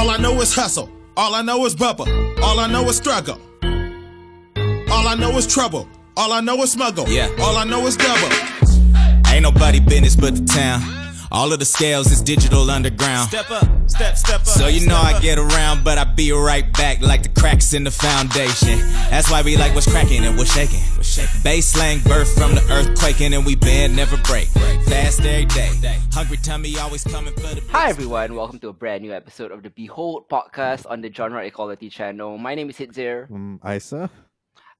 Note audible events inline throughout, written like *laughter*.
All I know is hustle. All I know is bubble. All I know is struggle. All I know is trouble. All I know is smuggle. Yeah. All I know is double. Ain't nobody business but the town. All of the scales is digital underground. Step up, step, step up. So you know I get around, but I be right back like the cracks in the foundation. That's why we like what's cracking and what's shaking. Bass slang birth from the earth quaking, and we bend never break. Fast every day. Hungry tummy always coming for the. Hi everyone, welcome to a brand new episode of the Behold podcast on the Genre Equality channel. My name is Hitzir, Um, Isa.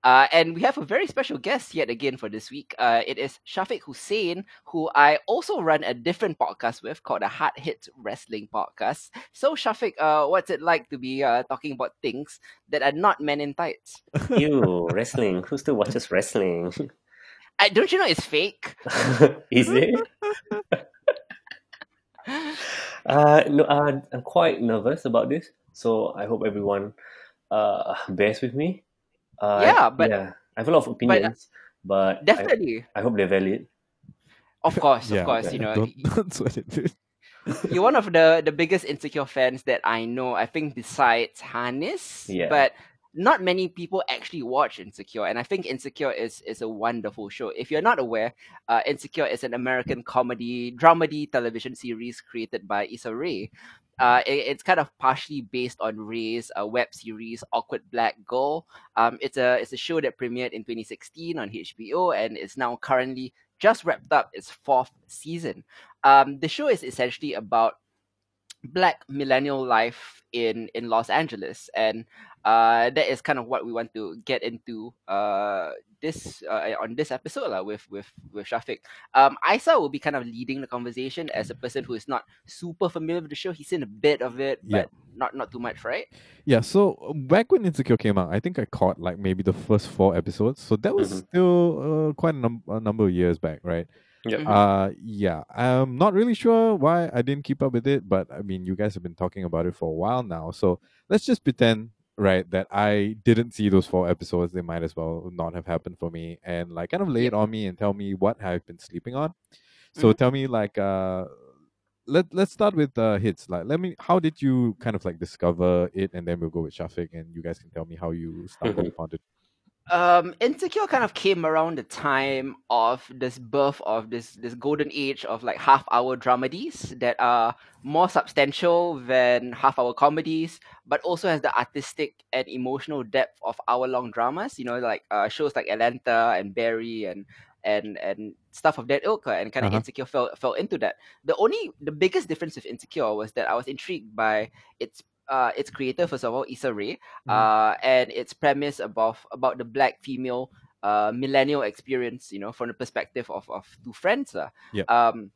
Uh, and we have a very special guest yet again for this week. Uh, it is Shafiq Hussein, who I also run a different podcast with called the Hard Hit Wrestling Podcast. So Shafiq, uh, what's it like to be uh, talking about things that are not men in tights? You wrestling. Who still watches wrestling? Uh, don't you know it's fake? *laughs* Is it? *laughs* uh, no, uh, I'm quite nervous about this, so I hope everyone uh, bears with me. Uh, Yeah, but- yeah, I have a lot of opinions, but, I, Definitely, I hope they're valid. of course, yeah, of course. yeah, You know, don't, *laughs* don't sweat it, dude. *laughs* you're one of the the biggest insecure fans that I know. I think besides Hannes, Yeah. but not many people actually watch Insecure, and I think Insecure is is a wonderful show. If you're not aware, uh, Insecure is an American comedy dramedy television series created by Issa Rae. Uh, it- it's kind of partially based on Rae's uh, web series Awkward Black Girl. Um, it's a it's a show that premiered in 2016 on HBO and is now currently just wrapped up its fourth season. Um, the show is essentially about black millennial life in in Los Angeles, and uh, that is kind of what we want to get into uh, this uh, on this episode lah, with with with Shafiq. Um, Isa will be kind of leading the conversation as a person who is not super familiar with the show. He's seen a bit of it, Yeah. but not not too much, right? Yeah, so uh, back when Insecure came out, I think I caught like maybe the first four episodes. So that was Mhm. still uh, quite a, num- a number of years back, right? Yep. Mhm. Uh, yeah, I'm not really sure why I didn't keep up with it, but I mean, you guys have been talking about it for a while now. So let's just pretend, right, that I didn't see those four episodes. They might as well not have happened for me, and like kind of lay it on me and tell me what I've been sleeping on. So Mhm. tell me, like, uh, let let's start with uh, hits. Like, let me. How did you kind of like discover it, and then we'll go with Shafiq, and you guys can tell me how you stumbled Mhm. upon it. Um insecure kind of came around the time of this birth of this this golden age of like half hour dramedies that are more substantial than half hour comedies but also has the artistic and emotional depth of hour long dramas you know like uh, shows like atlanta and barry and and and stuff of that ilk uh, and kind of Uh-huh. insecure fell fell into that the only the biggest difference with insecure was that i was intrigued by its uh, its creator first of all Issa Rae, Mhm. uh, and its premise about about the black female uh, millennial experience, you know, from the perspective of, of two friends. Uh. Yep. Um,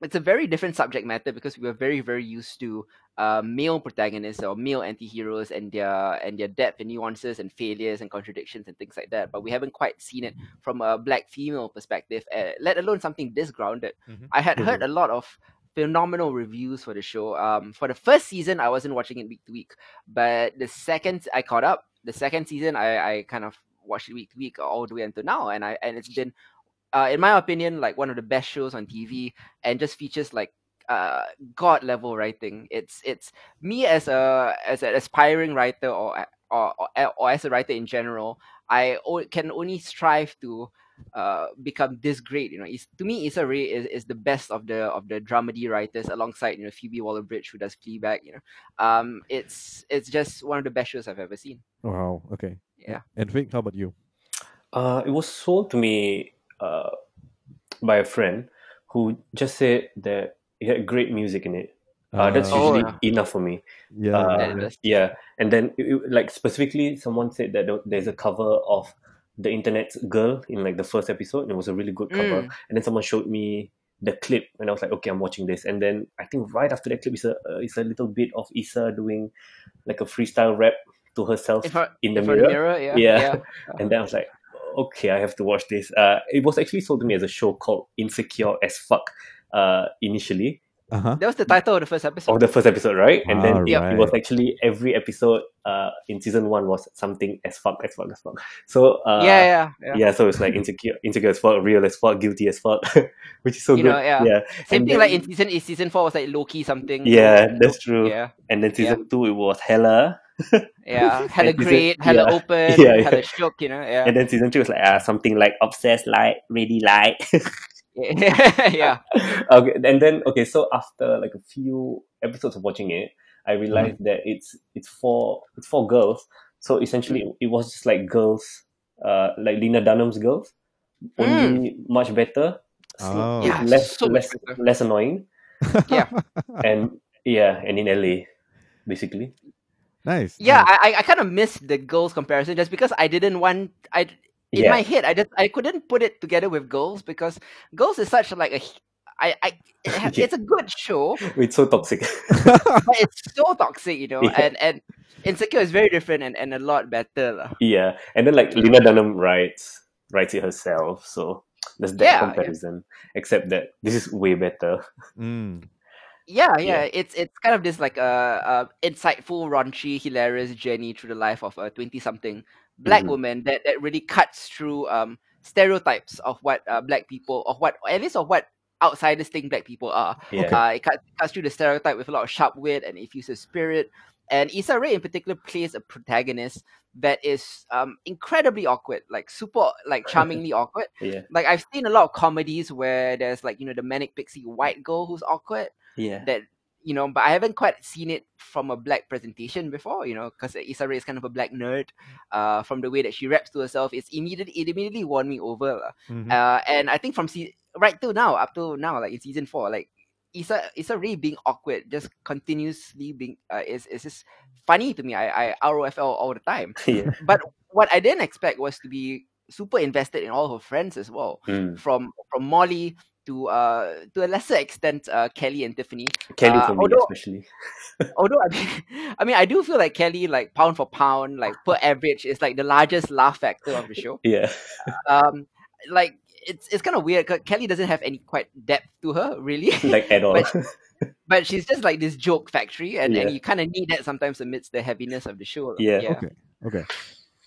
it's a very different subject matter because we are very very used to uh, male protagonists or male anti-heroes and their and their depth and nuances and failures and contradictions and things like that. But we haven't quite seen it from a black female perspective, uh, let alone something this grounded. Mhm. I had heard a lot of phenomenal reviews for the show. Um, for the first season, I wasn't watching it week to week, but the second I caught up, the second season, I, I kind of watched it week to week all the way until now, and I and it's been, uh, in my opinion, like one of the best shows on TV, and just features like uh god level writing. It's it's me as a as an aspiring writer or or or, or as a writer in general. I o- can only strive to uh become this great you know it's, to me Issa Rae is, is the best of the of the dramedy writers alongside you know Phoebe Waller-Bridge who does Fleabag you know um it's it's just one of the best shows I've ever seen Wow. Okay. yeah And Vic, how about you? Uh, it was sold to me uh, by a friend who just said that it had great music in it. Uh, that's Uh, Oh, usually yeah. enough for me. yeah. uh, Yeah, and then it- it- like specifically, someone said that there's a cover of the internet's girl in like the first episode, and it was a really good cover. Mm. And then someone showed me the clip, and I was like, okay, I'm watching this. And then I think right after that clip is a uh, is a little bit of Issa doing like a freestyle rap to herself in front, in the in mirror. mirror yeah Yeah. yeah *laughs* And then I was like, okay, I have to watch this. Uh, it was actually sold to me as a show called Insecure as Fuck uh, initially. Uh-huh. That was the title of the first episode. of the first episode, right? And then Ah, it was actually every episode uh in season one was something as fuck, as fuck, as fuck. So uh, yeah, yeah, yeah. yeah, so it's like *laughs* insecure, insecure as fuck, real as fuck, guilty as fuck, *laughs* which is so You good. know, yeah. yeah. Same And thing like in season in season four was like Lowkey something. Yeah, Lowkey- that's true. Yeah, And then season two, it was hella. *laughs* yeah. Hella And season- great, hella yeah. open, Yeah, yeah. hella shook. You know, yeah, And then season three was like uh, something like obsessed, like really like. *laughs* yeah. *laughs* okay, and then okay, so after like a few episodes of watching it, I realized Mm-hmm. that it's it's for it's for girls. So essentially, Mm. it was just like girls, uh, like Lena Dunham's girls, only much better, Oh. Mm. Yeah, less so less better. less annoying, *laughs* Yeah. and yeah, and in LA, basically. Nice. Yeah, nice. I, I, I kind of missed the girls comparison just because I didn't want I in Yeah. my head I just I couldn't put it together with girls because girls is such like a h- I I it *laughs* Yeah. it's a good show It's so toxic. *laughs* but it's so *laughs* toxic you know Yeah. and and insecure is very different and, and a lot better lah. yeah, and then like Lena Dunham writes writes it herself, so there's that Yeah, yeah. comparison. Except that this is way better. Mm. yeah, Yeah. yeah it's it's kind of this like a, a insightful raunchy hilarious journey through the life of a 20 something black Mhm. woman that, that really cuts through um stereotypes of what uh, black people of what at least of what outsiders think black people are Yeah. Uh, it cuts, cuts through the stereotype with a lot of sharp wit and effusive spirit. And Issa Rae in particular plays a protagonist that is um, incredibly awkward, like super, like *laughs* charmingly awkward. yeah. Like I've seen a lot of comedies where there's like you know the manic pixie white girl who's awkward. Yeah. That you know, but I haven't quite seen it from a black presentation before. You know, because Issa Rae is kind of a black nerd. Uh, from the way that she raps to herself, it's immediately it immediately won me over. lah. Mhm. Uh, and I think from se- right till now, up to now, like in season four, like Issa Issa Rae being awkward, just continuously being uh, is is just funny to me. I I ROFL all the time. *laughs* yeah. But what I didn't expect was to be super invested in all her friends as well. Mm. From from Molly to uh to a lesser extent uh Kelly and Tiffany. Kelly Uh, for me although- especially. *laughs* Although I mean, I mean I do feel like Kelly like pound for pound like per *laughs* average is like the largest laugh factor of the show. *laughs* Yeah. Um like it's it's kind of weird 'cause Kelly doesn't have any quite depth to her really. like at all. But- but she's just like this joke factory and, and you kind of need that sometimes amidst the heaviness of the show. Yeah. yeah. Okay. Okay.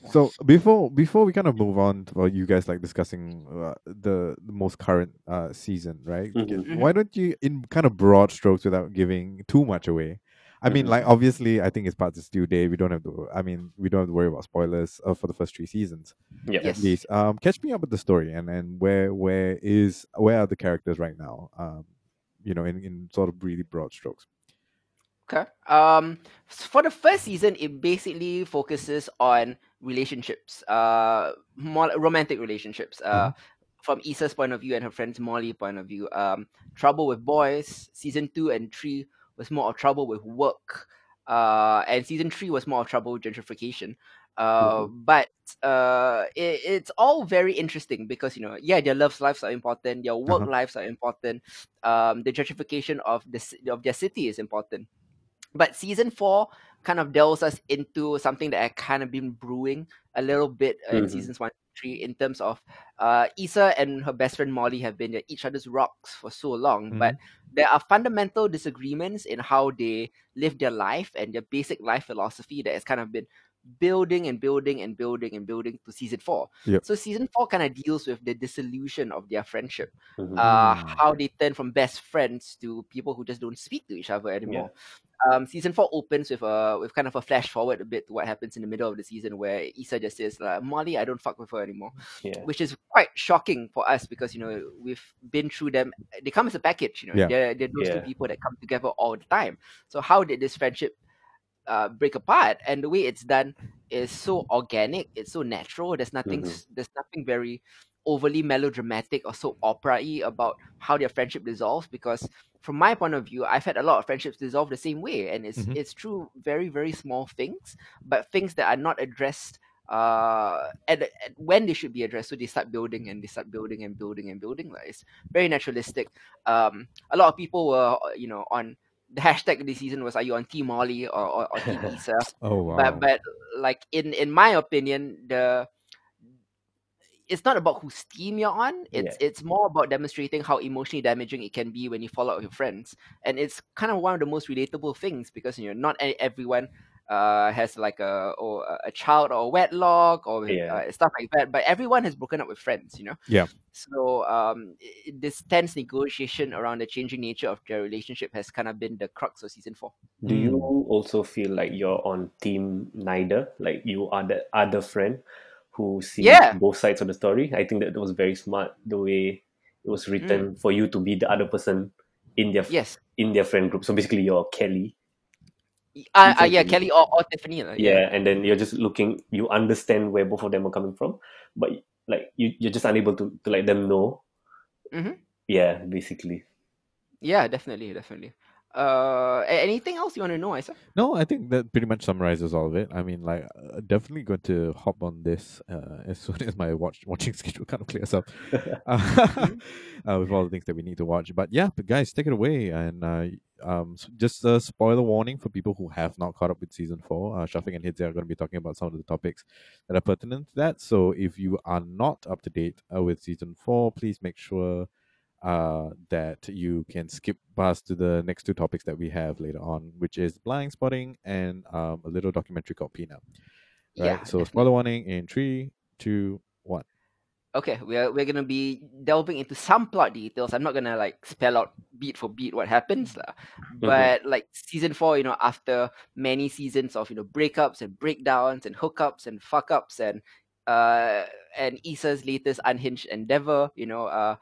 So before before we kind of move on to well, you guys like discussing uh, the the most current uh, season, right? Mhm. Mhm. Why don't you, in kind of broad strokes, without giving too much away? I mean, Mhm. like obviously, I think it's part of due day. We don't have to. I mean, we don't have to worry about spoilers uh, for the first three seasons. yeah. Yes. At least, um, catch me up with the story and and where where is where are the characters right now? Um, you know, in in sort of really broad strokes. Okay. Um, for the first season, it basically focuses on relationships, uh, more romantic relationships. Uh, from Issa's point of view and her friend's Molly point of view. Um, trouble with boys. Season two and three was more of trouble with work. Uh, and season three was more of trouble with gentrification. Uh, but uh, it, it's all very interesting because you know, yeah, their love lives are important, their work Uh-huh. lives are important. Um, the gentrification of the of their city is important. But season four kind of delves us into something that I kind of been brewing a little bit uh, in seasons one, three, in terms of uh, Issa and her best friend Molly have been each other's rocks for so long, but there are fundamental disagreements in how they live their life and their basic life philosophy that has kind of been building and building and building and building to season four. Yep. So season four kind of deals with the dissolution of their friendship uh, Mm. how they turn from best friends to people who just don't speak to each other anymore. Um, season four opens with a with kind of a flash forward a bit to what happens in the middle of the season where Issa just says like, Molly, I don't fuck with her anymore, yeah. which is quite shocking for us because you know we've been through them. They come as a package, you know. Yeah. They're, they're those two people that come together all the time. So how did this friendship uh, break apart? And the way it's done is so organic. It's so natural. There's nothing. Mhm. There's nothing very overly melodramatic or so opera-y about how their friendship dissolves because from my point of view i've had a lot of friendships dissolve the same way and it's Mhm. it's true very very small things but things that are not addressed uh at, at when they should be addressed so they start building and they start building and building and building like it's very naturalistic um a lot of people were you know on the *laughs* hashtag this season was are you on team molly or, or, or team *laughs* Issa? Oh wow. but but like in in my opinion the it's not about whose team you're on. It's it's more about demonstrating how emotionally damaging it can be when you fall out with your friends, and it's kind of one of the most relatable things because you know not e- everyone uh, has like a or a- a child or a wedlock or Yeah. uh, stuff like that, but everyone has broken up with friends, you know. Yeah. So um, this tense negotiation around the changing nature of their relationship has kind of been the crux of season four. Do you Mm. also feel like you're on team neither? Like you are the other friend who see Yeah. both sides of the story? I think that it was very smart the way it was Mm. written for you to be the other person in their Yes. in their friend group. So basically, you're Kelly. Uh, uh, yeah, Kelly or, or Tiffany. lah, Yeah, and then you're just looking. You understand where both of them are coming from, but like you, you're just unable to to let them know. Mhm. Yeah, basically. Yeah, definitely, definitely. Uh, anything else you want to know, Isa? No, I think that pretty much summarizes all of it. I mean, like, uh, definitely going to hop on this uh, as *laughs* soon as my watch watching *laughs* schedule kind of clears up *laughs* uh, uh, with all the things that we need to watch. But yeah, but guys, take it away. And uh, um, just a spoiler warning for people who have not caught up with season four. Uh, Shafiq and Hidze are going to be talking about some of the topics that are pertinent to that. So if you are not up to date uh, with season four, please make sure uh, that you can skip past to the next two topics that we have later on, which is Blindspotting and um, a little documentary called Peanut. Right. Yeah, so definitely. spoiler warning in three, two, one. Okay, we're we're gonna be delving into some plot details. I'm not gonna like spell out beat for beat what happens, lah. But like season four, you know, after many seasons of you know breakups and breakdowns and hookups and fuck ups and uh and Issa's latest unhinged endeavor, you know, uh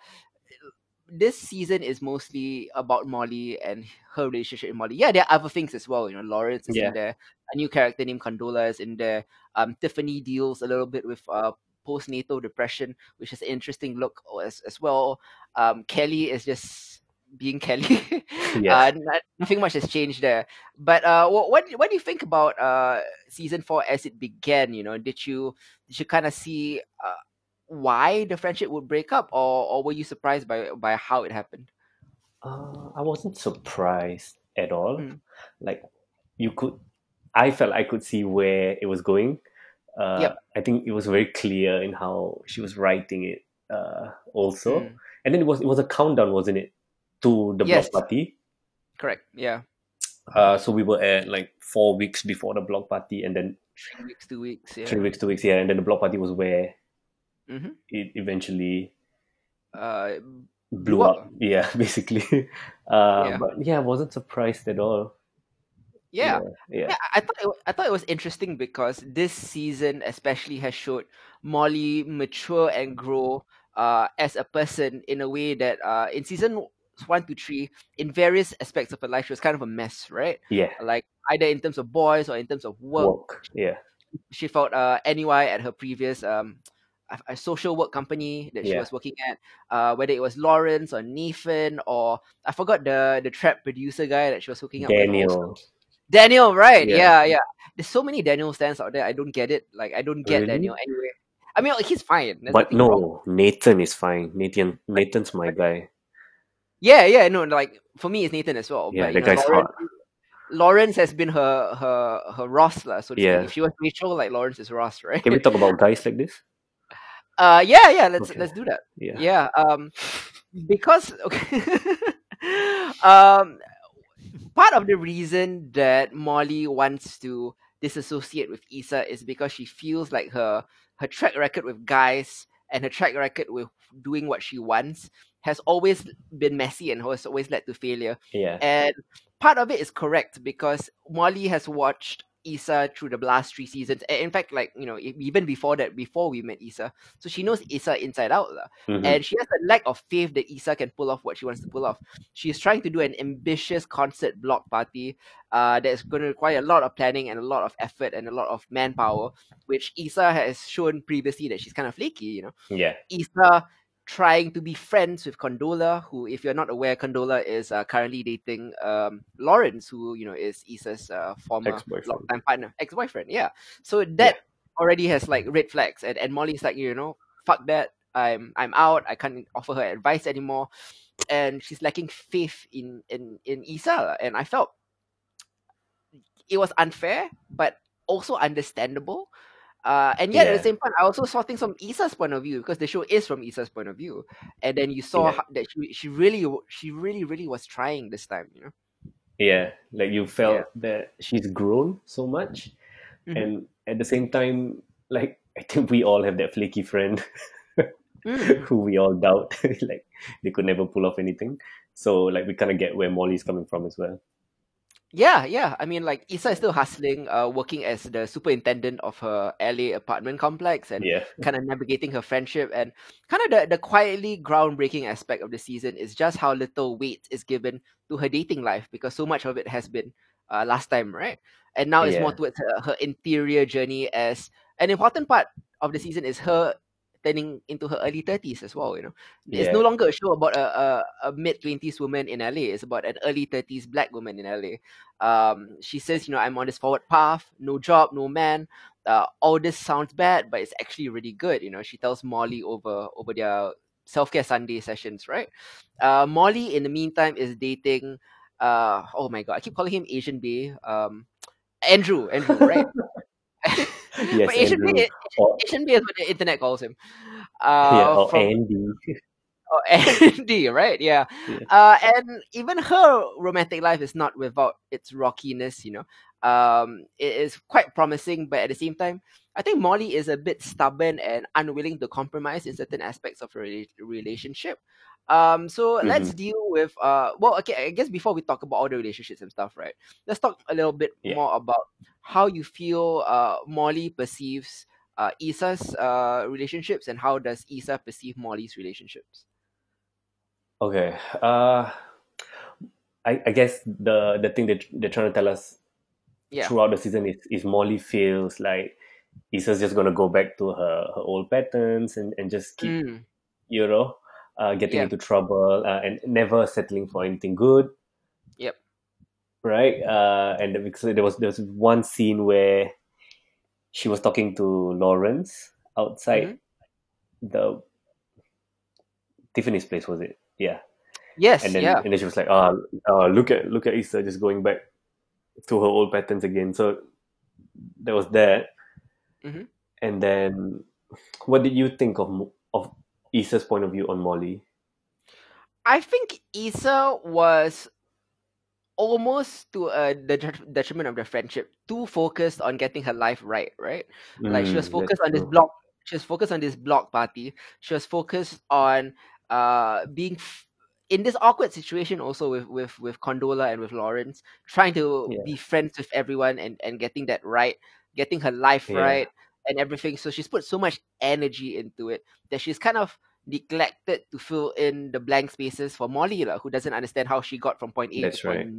this season is mostly about Molly and her relationship with Molly. Yeah, there are other things as well. You know, Lawrence is Yeah. in there. A new character named Condola is in there. Um, Tiffany deals a little bit with uh postnatal depression, which is an interesting look as as well. Um, Kelly is just being *laughs* Kelly. Yeah. uh, not, nothing much has changed there. But uh, what what what do you think about uh season four as it began? You know, did you did you kind of see uh, why the friendship would break up, or or were you surprised by by how it happened? Uh, I wasn't surprised at all. Mm. Like you could, I felt I could see where it was going. Uh, Yep. I think it was very clear in how she was writing it. Uh, also, Mm, and then it was it was a countdown, wasn't it, to the Yes. block party? correct. Yeah, Uh, so we were at like four weeks before the block party, and then three weeks, two weeks. Yeah. three weeks, two weeks, yeah, and then the block party was where Mm-hmm. it eventually Uh, blew up. up. *laughs* Yeah, basically. Uh, Yeah. But yeah, I wasn't surprised at all. yeah. yeah, Yeah, I thought it, I thought it was interesting because this season especially has showed Molly mature and grow uh, as a person in a way that uh, in season one to three, in various aspects of her life, she was kind of a mess, right? yeah. Like either in terms of boys or in terms of work. Work. Yeah, She felt uh, NUI at her previous um, a, social work company that she Yeah. was working at, uh, whether it was Lawrence or Nathan or I forgot the the trap producer guy that she was hooking up with. also. Daniel. Daniel, right? Yeah. Yeah. yeah, There's so many Daniel stands out there. I don't get it. Like I don't get Really? Daniel anyway. I mean, he's fine. There's But nothing wrong. no, Nathan is fine. Nathan, Nathan's my guy. Yeah, yeah, no. Like for me, it's Nathan as well. Yeah, but, the know, guy's Lawrence, hot. Lawrence has been her her her Ross lah. So to Yeah. speak. if she was Rachel, like Lawrence is Ross, *laughs* right? Can we talk about guys like this? Uh, yeah, yeah. Let's Okay. let's do that. Yeah. Yeah. Um, because okay. *laughs* um, part of the reason that Molly wants to disassociate with Issa is because she feels like her her track record with guys and her track record with doing what she wants has always been messy and has always led to failure. Yeah. And part of it is correct because Molly has watched Issa through the last three seasons. In fact, like, you know, even before that, before we met Issa. So she knows Issa inside out. lah. Mhm. And she has a lack of faith that Issa can pull off what she wants to pull off. She's trying to do an ambitious concert block party uh, that's going to require a lot of planning and a lot of effort and a lot of manpower, which Issa has shown previously that she's kind of flaky, you know. yeah. Issa trying to be friends with Condola, who, if you're not aware, Condola is uh, currently dating um, Lawrence, who you know is Issa's uh, former long-time partner, ex-boyfriend. Yeah, so that already has like red flags, and, and Molly's like, you know, fuck that. I'm I'm out. I can't offer her advice anymore, and she's lacking faith in in in Issa, and I felt it was unfair, but also understandable Uh, and yet at the same time, I also saw things from Issa's point of view because the show is from Issa's point of view, and then you saw Yeah. how, that she, she really she really really was trying this time, you know. Yeah, like you felt Yeah. that she's grown so much, Mhm. and at the same time, like *laughs* I think we all have that flaky friend *laughs* Mm. who we all doubt, *laughs* like they could never pull off anything. So like we kind of get where Molly's coming from as well. Yeah, yeah. I mean, like Issa is still hustling, uh, working as the superintendent of her LA apartment complex, and Yeah, kind of navigating her friendship and kind of the, the quietly groundbreaking aspect of the season is just how little weight is given to her dating life because so much of it has been uh, last time right? And now it's more towards her, her interior journey as an important part of the season is her turning into her early 30s as well you know it's no longer a show about a, a, a mid-20s woman in la it's about an early 30s black woman in la um, she says you know i'm on this forward path no job no man uh, all this sounds bad, but it's actually really good. You know, she tells Molly over over their self care Sunday sessions, right? Uh, Molly, in the meantime, is dating. Uh, oh my god, I keep calling him Asian Bae. Um, Andrew, Andrew, right? *laughs* *laughs* Yes, but Asian Andrew. Bay, or Asian Bae is what the internet calls him. yeah, Uh, or from Andy. *laughs* Oh, Andy, right? Yeah. Yeah. Uh, and even her romantic life is not without its rockiness, you know. Um, it is quite promising, but at the same time, I think Molly is a bit stubborn and unwilling to compromise in certain aspects of her rela- relationship. Um, so let's deal with uh, well, okay. I guess before we talk about all the relationships and stuff, right? Let's talk a little bit Yeah. more about how you feel uh Molly perceives uh Issa's uh relationships and how does Issa perceive Molly's relationships. Okay. Uh, I I guess the the thing that they're trying to tell us Yeah. throughout the season is, is Molly feels like Issa's just gonna go back to her, her old patterns and, and just keep Mm. you know uh, getting Yeah. into trouble uh, and never settling for anything good. Yep. Right. Uh, and because there was there was one scene where she was talking to Lawrence outside Mm-hmm. the Tiffany's place. Was it? Yeah. Yes, and then yeah. and then she was like, "Ah, uh, look at look at Issa just going back to her old patterns again." So there was that, Mhm. and then what did you think of of Issa's point of view on Molly? I think Issa was almost to a the detriment of the friendship, too focused on getting her life right, right? Like she was Mm, focused on this true. block. She was focused on this block party. She was focused on uh being f- in this awkward situation also with with with Condola and with Lawrence, trying to Yeah. be friends with everyone and and getting that right, getting her life Yeah. right and everything. So she's put so much energy into it that she's kind of neglected to fill in the blank spaces for Molly, lah, who doesn't understand how she got from point A That's to point, right.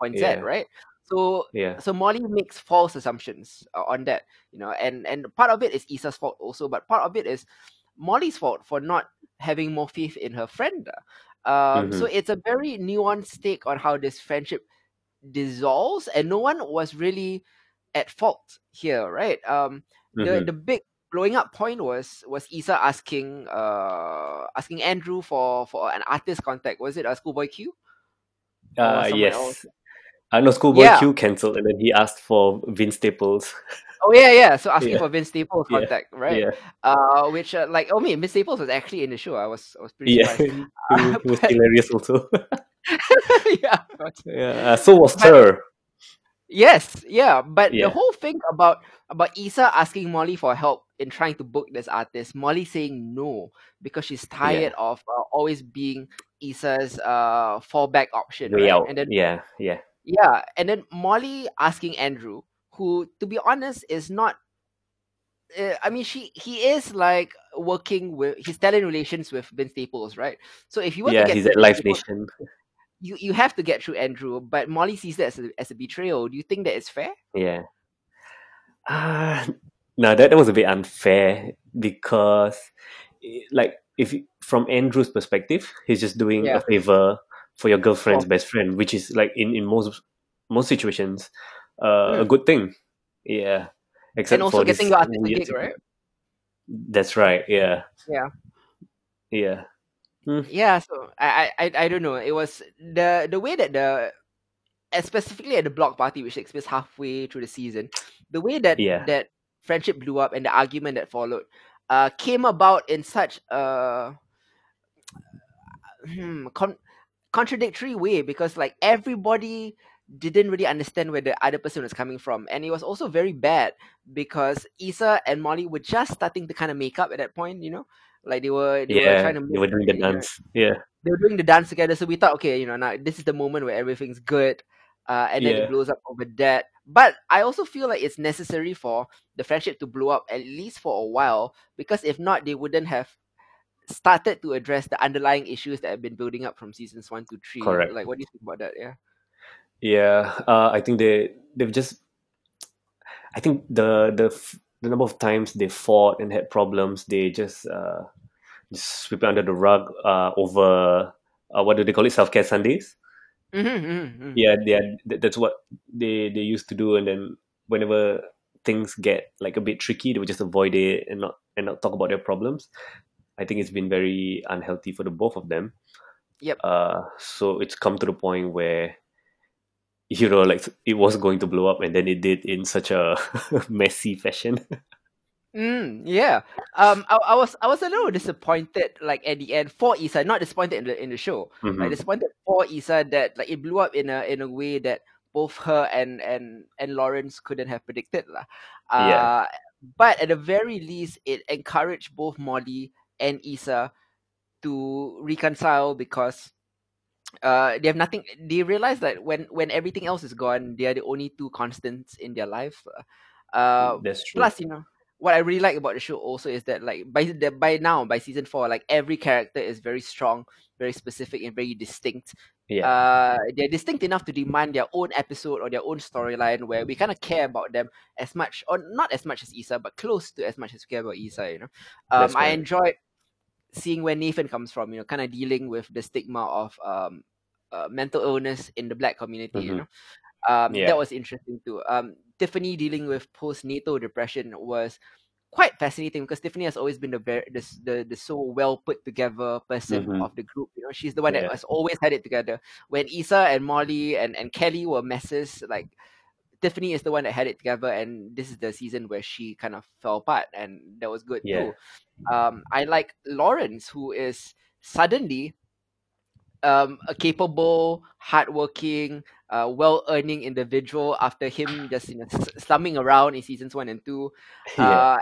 point Z, right? So Yeah, so Molly makes false assumptions uh, on that, you know, and and part of it is Issa's fault also, but part of it is Molly's fault for not having more faith in her friend. Um, so Mm-hmm. it's a very nuanced take on how this friendship dissolves, and no one was really at fault here, right? Um, the Mhm. the big blowing up point was was Issa asking uh asking Andrew for for an artist contact. Was it a Schoolboy Q? uh, yes. else? Uh, no, Schoolboy Yeah. Q cancelled, and then he asked for Vince Staples. Oh yeah, yeah. So *laughs* asking Yeah. for Vince Staples Yeah. contact, right? Yeah, Uh, which uh, like oh me, Vince Staples was actually in the show. I was I was pretty yeah, surprised. *laughs* was *laughs* hilarious also. yeah. yeah, uh, so was But- her. Yes, yeah, but Yeah. the whole thing about about Issa asking Molly for help in trying to book this artist, Molly saying no because she's tired of uh, always being Issa's uh fallback option, Way right? out. And then yeah, yeah, yeah, and then Molly asking Andrew, who to be honest is not. Uh, I mean, she he is like working with he's talent relations with Vince Staples, right? So if you want yeah. to get He's at Ben Live Staples, Nation. You you have to get through Andrew, but Molly sees that as a, as a betrayal. Do you think that is fair? Yeah. Ah, no, that, that was a bit unfair because, like, if from Andrew's perspective, he's just doing Yeah. a favor for your girlfriend's Sure. best friend, which is like in in most most situations, uh, a Mm. good thing. Yeah. Except and also for getting this your artistic gig, right? That's right. Yeah. Yeah. Yeah. Yeah, so I, I I don't know. It was the the way that the specifically at the block party, which takes place halfway through the season, *tsk* the way that Yeah. that friendship blew up and the argument that followed uh, came about in such a *tsk* hmm, con- contradictory way because like everybody didn't really understand where the other person was coming from and it was also very bad because Issa and Molly were just starting to kind of make up at that point you know like they were they were trying to they were doing the dance. Yeah, they were doing the dance together. So we thought, okay, you know, now this is the moment where everything's good. Uh, and then Yeah. it blows up over that. But I also feel like it's necessary for the friendship to blow up at least for a while, because if not, they wouldn't have started to address the underlying issues that have been building up from seasons one to three. Correct. Like, what do you think about that? Yeah. yeah. Uh, I think they they've just. I think the the the number of times they fought and had problems, they just uh, just sweep it under the rug. Uh, over uh, what do they call it? Self care Sundays. Mm-hmm, mm-hmm, yeah yeah th- that's what they they used to do and then whenever things get like a bit tricky they would just avoid it and not and not talk about their problems i think it's been very unhealthy for the both of them Yep. uh so it's come to the point where you know like it was going to blow up and then it did in such a *laughs* messy fashion *laughs* Mm, yeah. Um, I, I was I was a little disappointed, like at the end for Isa, not disappointed in the in the show. Like Mhm. disappointed for Issa that like it blew up in a in a way that both her and and and Lawrence couldn't have predicted lah. Uh, Yeah. But at the very least, it encouraged both Molly and Isa to reconcile because uh they have nothing. They realize that when when everything else is gone, they are the only two constants in their life. Uh, that's true plus you know what i really like about the show also is that like by the by now by season four like every character is very strong very specific and very distinct. Yeah. Uh they're distinct enough to demand their own episode or their own storyline where we kind of care about them as much or not as much as Issa but close to as much as we care about Issa you know? Um i enjoyed seeing where nathan comes from you know kind of dealing with the stigma of um uh, mental illness in the black community you Mhm. know? Um Yeah. that was interesting too. Um tiffany dealing with postnatal depression was quite fascinating because tiffany has always been the very, the, the, the so well put together person Mhm. of the group you know she's the one that Yeah. has always had it together when Issa and Molly and, and Kelly were messes, like Tiffany is the one that had it together, and this is the season where she kind of fell apart, and that was good Yeah. too. Um, I like Lawrence, who is suddenly um, a capable, hardworking, uh, well-earning individual after him just you know slumming around in seasons one and two. *laughs* yeah Uh,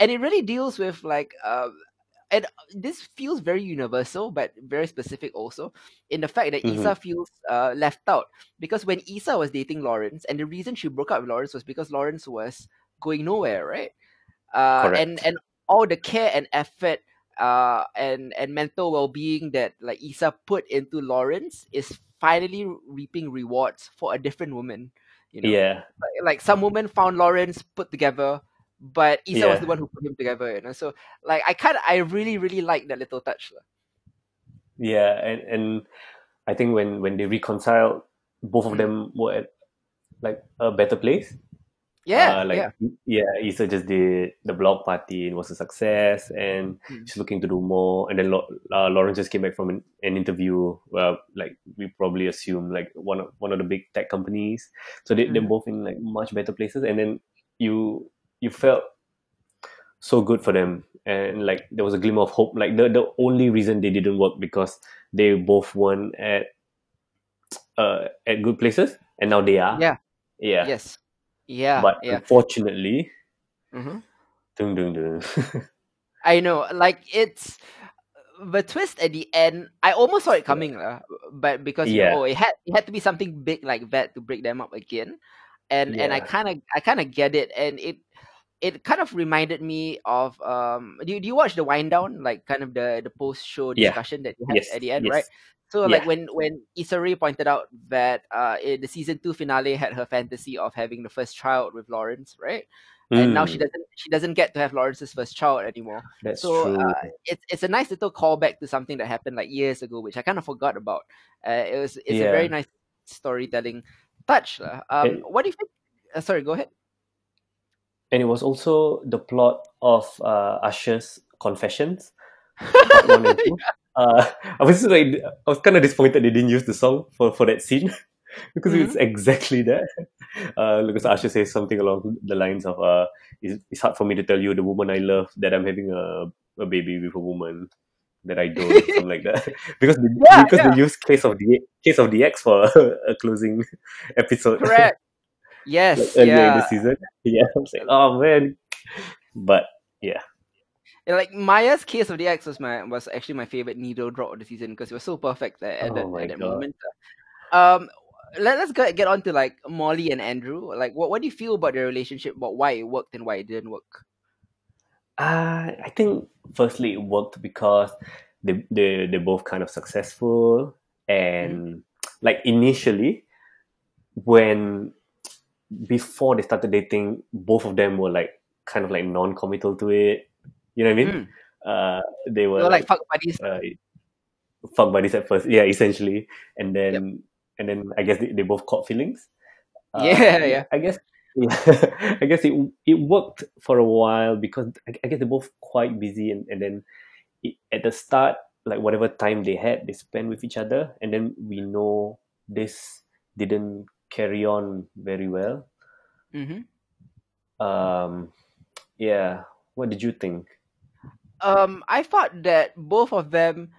and it really deals with like uh, and this feels very universal but very specific also in the fact that Mhm. Issa feels uh, left out because when Isa was dating Lawrence and the reason she broke up with Lawrence was because Lawrence was going nowhere right uh, and and all the care and effort uh, and and mental well-being that like Issa put into Lawrence is finally reaping rewards for a different woman you know yeah like, like some woman found Lawrence put together, but Issa was the one who put him together, you know. So like I kind of I really really like that little touch. lah. yeah and and i think when when they reconciled both of Mm. them were at like a better place Yeah, uh, like yeah. yeah Issa just did the blog party it was a success and Mm. she's looking to do more and then uh, Lauren just came back from an, an interview well like we probably assume like one of one of the big tech companies so they, they're Mhm. both in like much better places and then you you felt so good for them and like there was a glimmer of hope like the, the only reason they didn't work because they both weren't at uh at good places and now they are Yeah. yeah Yes. Yeah. but yeah. unfortunately hmm Dung, dung, dung. *laughs* I know. Like it's the twist at the end. I almost saw it coming, lah, but because you know, oh, it had it had to be something big like that to break them up again, and and I kind of I kind of get it, and it it kind of reminded me of um. Do you, do you watch the wind down, like kind of the the post show Yeah. discussion that you had yes at the end, yes. right? So like when when Issa Rae pointed out that uh in the season two finale had her fantasy of having the first child with Lawrence, right? And now she Mm, doesn't she doesn't get to have Lawrence's first child anymore. that's So true uh, it's it's a nice little callback to something that happened like years ago, which I kind of forgot about. Uh, it was it's a very nice storytelling touch. lah. Um, And- what do you think? Uh, sorry, go ahead. and it was also the plot of uh, Usher's Confessions, *laughs* two. Uh, I was like, I was kind of disappointed they didn't use the song for, for that scene. *laughs* because Mhm. it's exactly that. Uh, because Usher says something along the lines of, uh, it's, "It's hard for me to tell you the woman I love that I'm having a, a baby with a woman that I don't," *laughs* something like that. *laughs* because they, Yeah, because yeah. they use case of the case of the Ex for a, closing episode. Correct. Yes. like earlier in the season. Yeah, I was like, oh man, but yeah, Like Mýa's case of the Ex was my was actually my favorite needle drop of the season because it was so perfect at, at Oh that, at that moment. Um, let, let's get get on to like Molly and Andrew. Like, what what do you feel about their relationship? About why it worked and why it didn't work? Uh, I think firstly it worked because they they they're both kind of successful and like initially when before they started dating, both of them were like kind of like non-committal to it. You know what I mean? Mm. Uh, they They were were like like fuck buddies. uh, fuck buddies at first, yeah, essentially, and then and then I guess they, they both caught feelings. Uh, Yeah, yeah. I guess *laughs* yeah, I guess it it worked for a while because I, I guess they're both quite busy, and and then it, at the start, like whatever time they had, they spent with each other, and then we know this didn't carry on very well. hmm Um, yeah, what did you think? Um, I thought that both of them.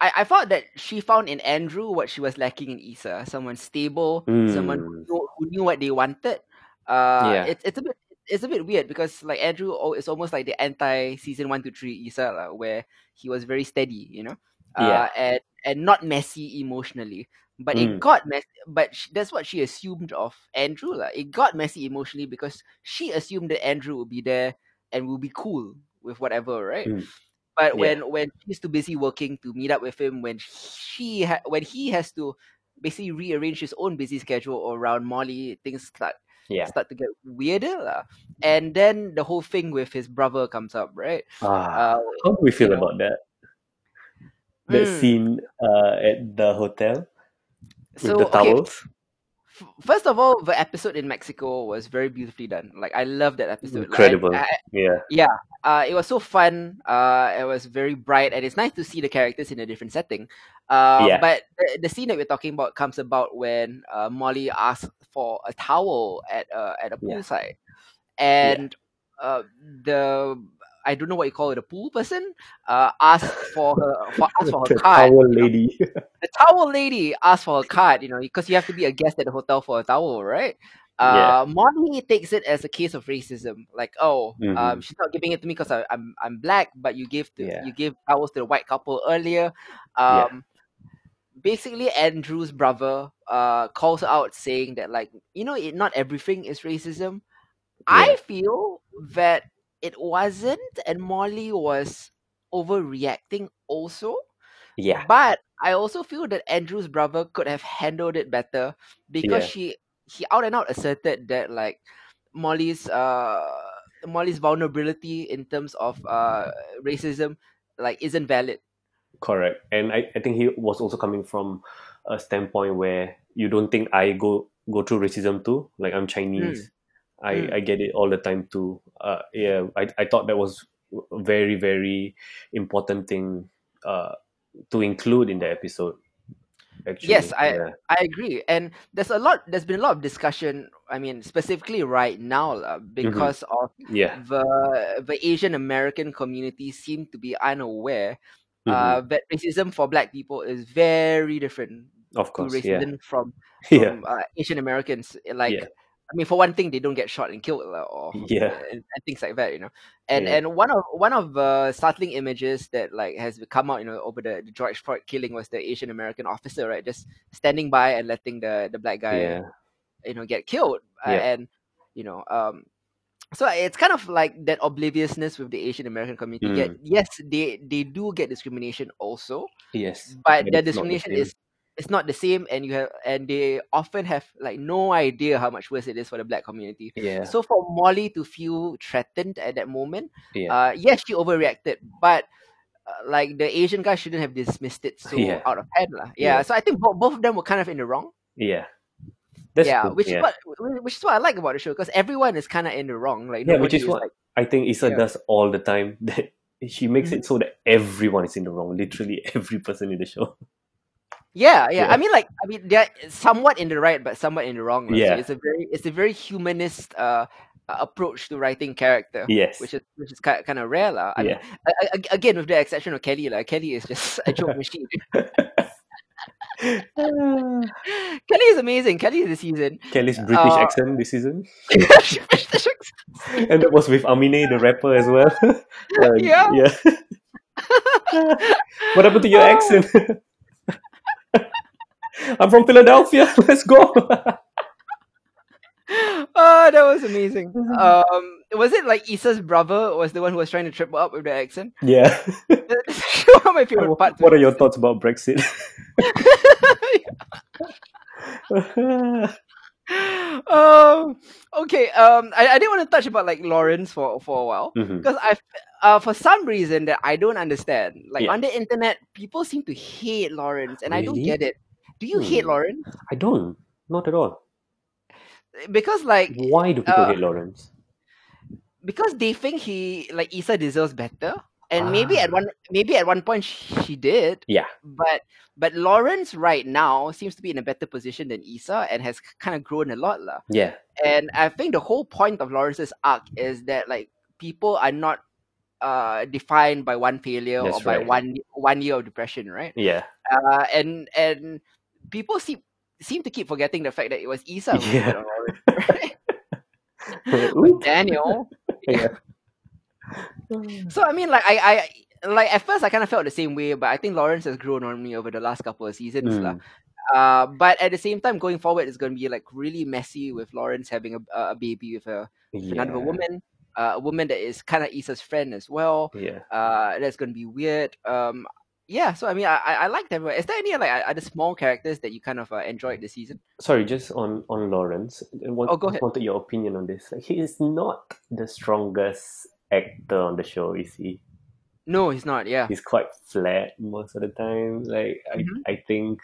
I, I thought that she found in Andrew what she was lacking in Issa. Someone stable, someone who Mm. knew, who knew what they wanted. Uh, Yeah. it's it's a bit it's a bit weird because like Andrew oh, is almost like the anti season one to three Issa where he was very steady, you know, uh, Yeah. and and not messy emotionally. But it Mm. got messy. But sh- that's what she assumed of Andrew lah. It got messy emotionally because she assumed that Andrew would be there and will be cool with whatever, right? Mm. But Yeah. when when she's too busy working to meet up with him, when she ha- when he has to basically rearrange his own busy schedule around Molly, things start Yeah. start to get weirder. lah. And then the whole thing with his brother comes up, right? Ah, Uh, how do we feel you know. about that? That Mm. scene uh, at the hotel with so the towels. f- first of all, the episode in Mexico was very beautifully done. Like I love that episode. Like, I- Incredible. I, yeah. yeah uh, it was so fun uh, it was very bright and it's nice to see the characters in a different setting uh, Yeah. but the, the scene that we're talking about comes about when uh, molly asks for a towel at uh, at a Yeah. poolside and uh, the I don't know what you call it, a pool person, uh, asked for her for asked for her *laughs* the card. towel you know. lady. *laughs* The towel lady asked for a card, you know, because you have to be a guest at the hotel for a towel, right? Yeah. Uh, Molly takes it as a case of racism, like, oh, um, Mhm. she's not giving it to me because I'm I'm black, but you give to Yeah. you give towels to the white couple earlier. Yeah. Um, basically, Andrew's brother uh calls out, saying that like, you know, it, not everything is racism. I feel that it wasn't, and Molly was overreacting also. yeah. But I also feel that Andrew's brother could have handled it better because Yeah. she he out and out asserted that like Molly's uh Molly's vulnerability in terms of uh racism like isn't valid. Correct. And I, I think he was also coming from a standpoint where you don't think I go go through racism too. Like I'm Chinese. I, Mm. I get it all the time too. Uh, yeah, I, I thought that was a very, very important thing uh, to include in the episode. Actually. Yes, I- yeah. I agree, and there's a lot. There's been a lot of discussion. I mean, specifically right now, uh, because of yeah. the the Asian American community seem to be unaware Mhm. uh, that racism for Black people is very different of to course. Yeah. racism from *laughs* Yeah. from uh, Asian Americans. Like. I mean, for one thing, they don't get shot and killed, *laughs* uh, or Yeah. and, and things like that, you know. And Yeah. and one of one of the startling images that like has come out, you know, over the, the George Floyd killing was the Asian American officer, right, just standing by and letting the the black guy, Yeah. you know, get killed, uh, and you know, um. So it's kind of like that obliviousness with the Asian American community. Mm. yes, they they do get discrimination also, Yes. but But the discrimination same. is it's not the same and you have and they often have like no idea how much worse it is for the black community Yeah. so for molly to feel threatened at that moment yeah. uh yes she overreacted but uh, like the asian guy shouldn't have dismissed it so Yeah. out of hand lah. yeah, Yeah. so i think bo- both of them were kind of in the wrong yeah. That's yeah cool. which yeah. is what which is what i like about the show because everyone is kind of in the wrong like Yeah, which nobody is what like I think Issa does all the time. That *laughs* she makes Mhm. it so that everyone is in the wrong. Literally every person in the show. Yeah, yeah. Yeah. I mean, like, I mean, they're somewhat in the right, but somewhat in the wrong. So Yeah. it's a very, it's a very humanist uh, uh, approach to writing character, Yes. which is which is kind kind of rare, lah. I mean, yeah. a- again, with the exception of Kelly, like Kelly is just a joke machine. *laughs* *laughs* Kelly is amazing. Kelly is the season. Kelly's British Uh, *laughs* accent this season. And that was with Aminé, the rapper, as well. Uh, Yeah. yeah. what happened to your Oh. accent? I'm from Philadelphia. *laughs* Let's go. oh, that was amazing. *laughs* Um, was it like Issa's brother was the one who was trying to trip up with the accent? *laughs* yeah. One of my favorite parts. What are your thoughts about Brexit? um, okay. Um, I, I didn't want to touch about like Lawrence for for a while because I, uh, for some reason that I don't understand. Like Yeah. on the internet, people seem to hate Lawrence, and I don't get it. Do you hate Hmm. Lawrence? I don't. Not at all. Because like Why do people uh, hate Lawrence? because they think he like Issa deserves better, and maybe at Ah. one maybe at one point she, did, Yeah. but but Lawrence right now seems to be in a better position than Issa and has kind of grown a lot lah. Yeah. And I think the whole point of Lawrence's arc is that like people are not uh defined by one failure or by right. one one year of depression, right? Yeah. Uh and and people seem seem to keep forgetting the fact that it was Issa who Yeah. *laughs* *laughs* yeah. on Lawrence, right? Daniel. yeah. So I mean, like I, I like at first I kind of felt the same way, but I think Lawrence has grown on me over the last couple of seasons, lah. Mm. Uh, but at the same time, going forward, it's going to be like really messy with Lawrence having a, a baby with a with another woman, uh, a woman that is kind of Issa's friend as well. Yeah. Uh, that's going to be weird. Um, yeah. So I mean, I I, liked everyone. Is there any like other small characters that you kind of uh, enjoyed this season? Sorry, just on on Lawrence. Want, Oh, go ahead. wanted your opinion on this. Like, he is not the strongest actor on the show, is he? No, he's not. Yeah. He's quite flat most of the time. Like Mhm. I, I think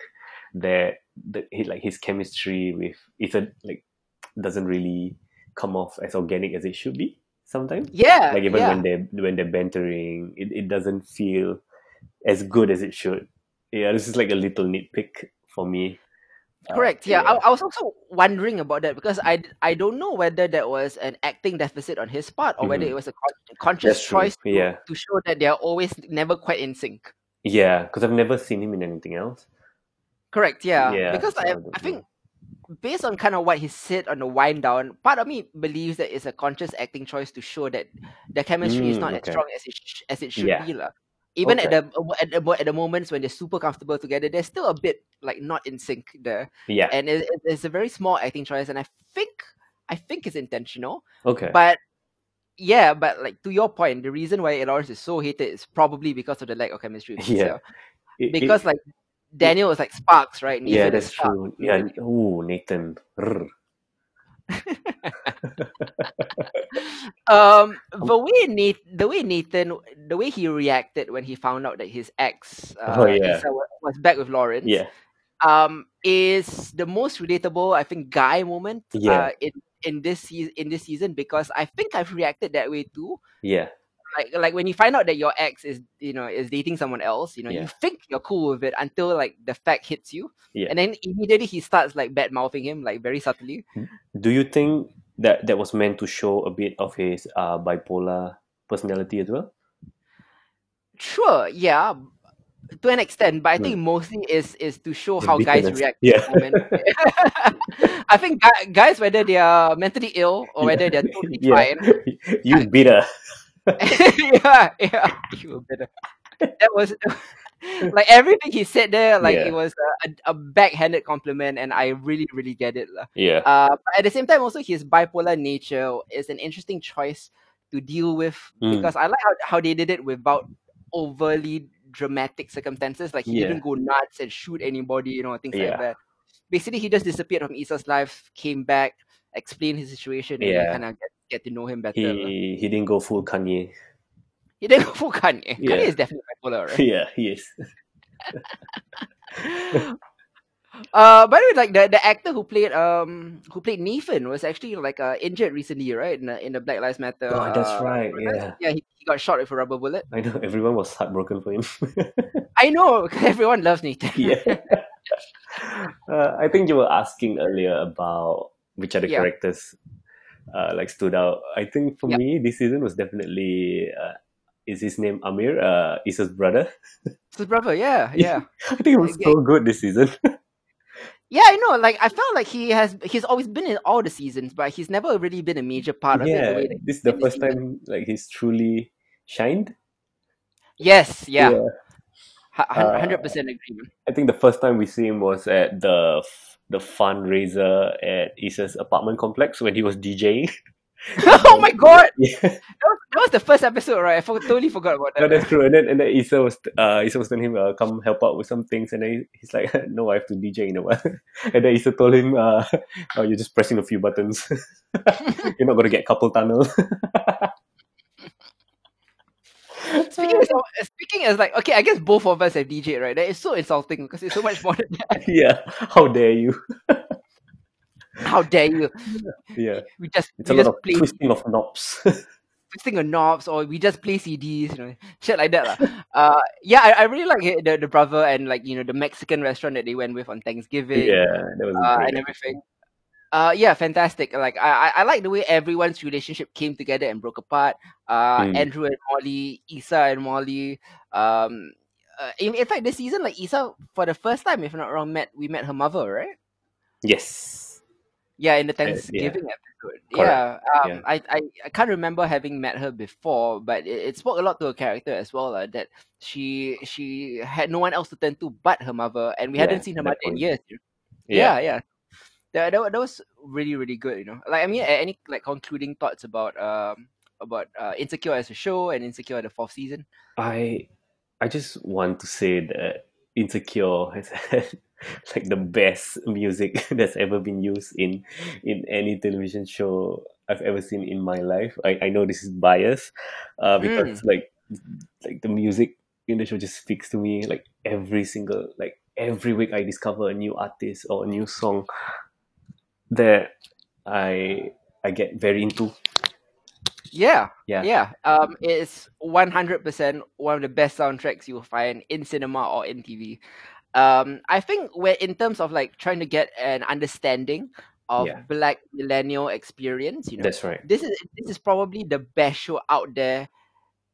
that the he, like his chemistry with Ethan like doesn't really come off as organic as it should be sometimes. Yeah. Like even yeah. when they when they're bantering, it, it doesn't feel as good as it should. Yeah, this is like a little nitpick for me. Uh, Correct. Yeah, yeah. I, I was also wondering about that because I I don't know whether that was an acting deficit on his part or whether Mhm. it was a con- conscious That's choice to, yeah. to show that they're always never quite in sync. Yeah, because I've never seen him in anything else. Correct. Yeah. Yeah, because so I I I think based on kind of what he said on the wind down, part of me believes that it's a conscious acting choice to show that the chemistry is Mm, not okay. as strong as it sh- as it should Yeah. be, lah. Even at the at the at the moments when they're super comfortable together, they're still a bit like not in sync there, Yeah. and it, it- it's a very small acting choice, and I think I think it's intentional. Okay. But yeah, but like to your point, the reason why Lawrence is so hated is probably because of the lack of chemistry *laughs* Yeah. Giselle. It- it- Because like Daniel was like sparks, right? yeah, Nathan is that's true. Yeah. Oh, Nathan. Rrr. Um, the way Nathan, the way Nathan, the way he reacted when he found out that his ex, uh, Oh, yeah. Was back with Lawrence, Yeah. um, is the most relatable, I think, guy moment, Yeah. uh, in in this in this season, because I think I've reacted that way too. Yeah. Like like when you find out that your ex is you know is dating someone else you know you think you're cool with it until like the fact hits you Yeah. and then immediately he starts like bad mouthing him like very subtly Do you think that that was meant to show a bit of his uh, bipolar personality as well? sure yeah to an extent but i think mostly is is to show The how guys react Yeah. to the *laughs* i think guys whether they are mentally ill or whether they're totally *laughs* Yeah. fine *laughs* you bitter. *laughs* yeah yeah you were better that was *laughs* like everything he said there like Yeah. it was a, a, backhanded compliment and i really really get it lah. Yeah. Uh, but at the same time, also his bipolar nature is an interesting choice to deal with Mm. because I like how, how they did it without overly dramatic circumstances. Like he Yeah. didn't go nuts and shoot anybody, you know, things like that. Basically, he just disappeared from Issa's life, came back, explained his situation, and Yeah. kind of get, get to know him better. he he didn't go full Kanye. He didn't go full Kanye. Yeah. *laughs* Kanye is definitely bipolar, right? *laughs* yeah, he is. *laughs* Uh, by the way, like the, the actor who played um who played Nathan was actually like uh, injured recently, right? In the, in the Black Lives Matter. Oh, that's uh, right. Yeah. Yeah, he, he got shot with a rubber bullet. I know everyone was heartbroken for him. I know everyone loves Nathan. yeah. uh, I think you were asking earlier about which other Yeah. characters uh, like stood out. I think for Yeah. me, this season was definitely uh, is his name Amir, uh, Issa's brother. *laughs* His brother, yeah, yeah. *laughs* I think it was so good this season. *laughs* Yeah, I know. Like I felt like he has he's always been in all the seasons, but he's never really been a major part of it. yeah, this is the first season. time like he's truly shined. Yes, yeah, Uh, hundred percent agreement. I think the first time we see him was at the the fundraiser at Issa's apartment complex when he was DJing. *laughs* oh my god, *laughs* yeah, that was, that was the first episode, right? I for, totally forgot about that. no, that. that's true. And then and then Issa was uh Issa was telling him uh, come help out with some things, and then he's like, *laughs* no, I have to DJ in a while. and then Issa told him, uh, oh, you're just pressing a few buttons. you're not gonna get couple tunnel. *laughs* Speaking as, speaking as like okay, I guess both of us have DJ, right? That is so insulting because it's so much more than that. *laughs* yeah, how dare you? *laughs* How dare you? Yeah, We just it's a we lot of play twisting of knobs. twisting of knobs or we just play CDs, you know, shit like that. Uh, yeah, I, I really like it, the the brother and like you know the Mexican restaurant that they went with on Thanksgiving. yeah, that was uh, and everything. Uh, yeah, fantastic. Like I, I, I like the way everyone's relationship came together and broke apart. Uh, Mm. Andrew and Molly, Issa and Molly. Um, uh, in, in fact, this season, like Issa, for the first time, if I'm not wrong, met we met her mother, right? Yes. Yeah, in the Uh, yeah. Thanksgiving episode. Correct. Yeah, um, Yeah. I, I, I can't remember having met her before, but it, it spoke a lot to her character as well. Uh, that she she had no one else to turn to but her mother, and we Yeah, hadn't seen her mother in years. Yeah. yeah, yeah. That, that, that was really really good. You know, like I mean, any like concluding thoughts about um about uh, Insecure as a show and Insecure the fourth season? I I just want to say that Insecure has *laughs* had like the best music *laughs* that's ever been used in in any television show I've ever seen in my life. I, I know this is biased, uh, because like like the music in the show just speaks to me. Like every single like every week I discover a new artist or a new song that I I get very into. Yeah, Yeah. yeah. Um, it's one hundred percent one of the best soundtracks you'll find in cinema or in TV. Um, I think we're in terms of like trying to get an understanding of Yeah. Black millennial experience. You know, That's right. this is this is probably the best show out there.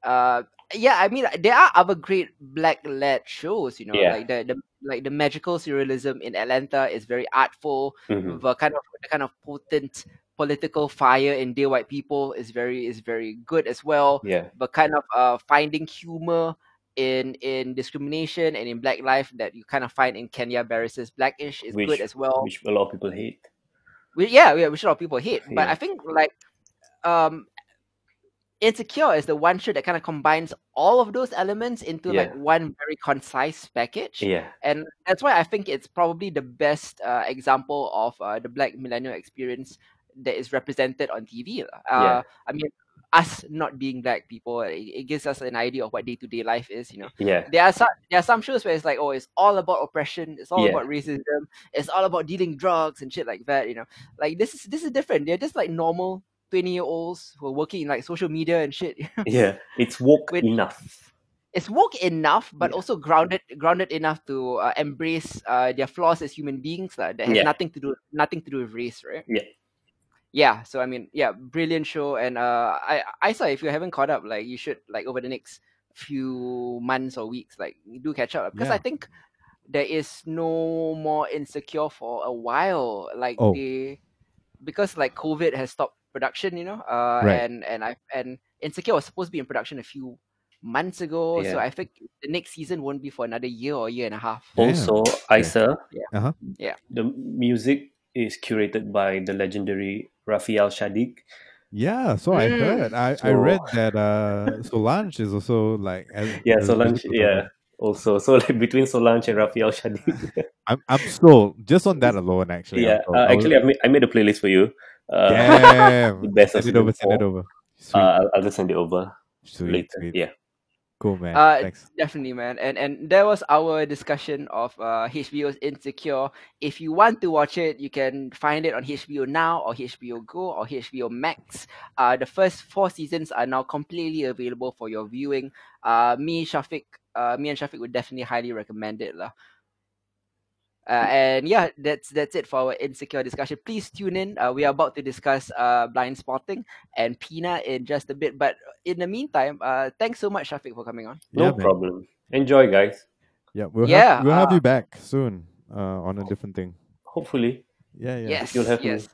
Uh, yeah, I mean there are other great black led shows. You know, Yeah. like the, the like the magical surrealism in Atlanta is very artful. Mhm. The kind of the kind of potent political fire in Dear White People is very is very good as well. Yeah. But kind of uh finding humor in in discrimination and in black life that you kind of find in Kenya Barris's Blackish is Which- good as well. Which a lot of people hate. We, yeah, yeah, which a lot of people hate. But I think like um Insecure is the one show that kind of combines all of those elements into like one very concise package. Yeah. And that's why I think it's probably the best uh, example of uh, the black millennial experience that is represented on TV. Uh, Yeah. I mean, us not being black people, it, it gives us an idea of what day to day life is. You know, Yeah. there are some there are some shows where it's like, oh, it's all about oppression, it's all Yeah. about racism, it's all about dealing drugs and shit like that. You know, like this is this is different. They're just like normal twenty year olds who are working in like social media and shit. *laughs* Yeah. It's woke With- enough. it's woke enough, but Yeah. also grounded grounded enough to uh, embrace uh, their flaws as human beings. lah. that has Yeah. nothing to do nothing to do with race, right? Yeah. Yeah. So I mean, yeah, brilliant show. And uh, I I saw if you haven't caught up, like you should like over the next few months or weeks, like do catch up because I think there is no more insecure for a while. Like Oh. they because like COVID has stopped production, you know. Uh, Right. and and I and insecure was supposed to be in production a few months ago. So I think the next season won't be for another year or year and a half. Damn. Also, Isa, Uh-huh. Yeah. the music is curated by the legendary Raphael Saadiq. Yeah, so I Mm. heard. I, I read that uh Solange is also like as, Yeah, as a Solange. musical Yeah, also. So like between Solange and Raphael Saadiq. *laughs* I'm I'm sold just on that *laughs* alone. Actually, yeah, sold. uh, I was- actually, I made, I made a playlist for you. Uh, damn. the *laughs* best send it over. Send it over. Sweet, uh, I'll, I'll just send it over sweet, later. sweet. Yeah. Cool, man. Uh, Thanks. Definitely, man. And and that was our discussion of uh, HBO's Insecure. If you want to watch it, you can find it on HBO Now or HBO Go or HBO Max. Uh, the first four seasons are now completely available for your viewing. Uh, me, Shafiq, uh, me and Shafiq would definitely highly recommend it, lah. Uh, and yeah, that's that's it for our insecure discussion. Please tune in. Uh, we are about to discuss uh, Blindspotting and Pina in just a bit. But in the meantime, uh, thanks so much, Shafiq, for coming on. No Yeah, man. problem. Enjoy, guys. Yeah, we'll Yeah, have, we'll have uh, you back soon uh, on a different thing. Hopefully. Yeah, yeah, Yes, you'll have me. yes.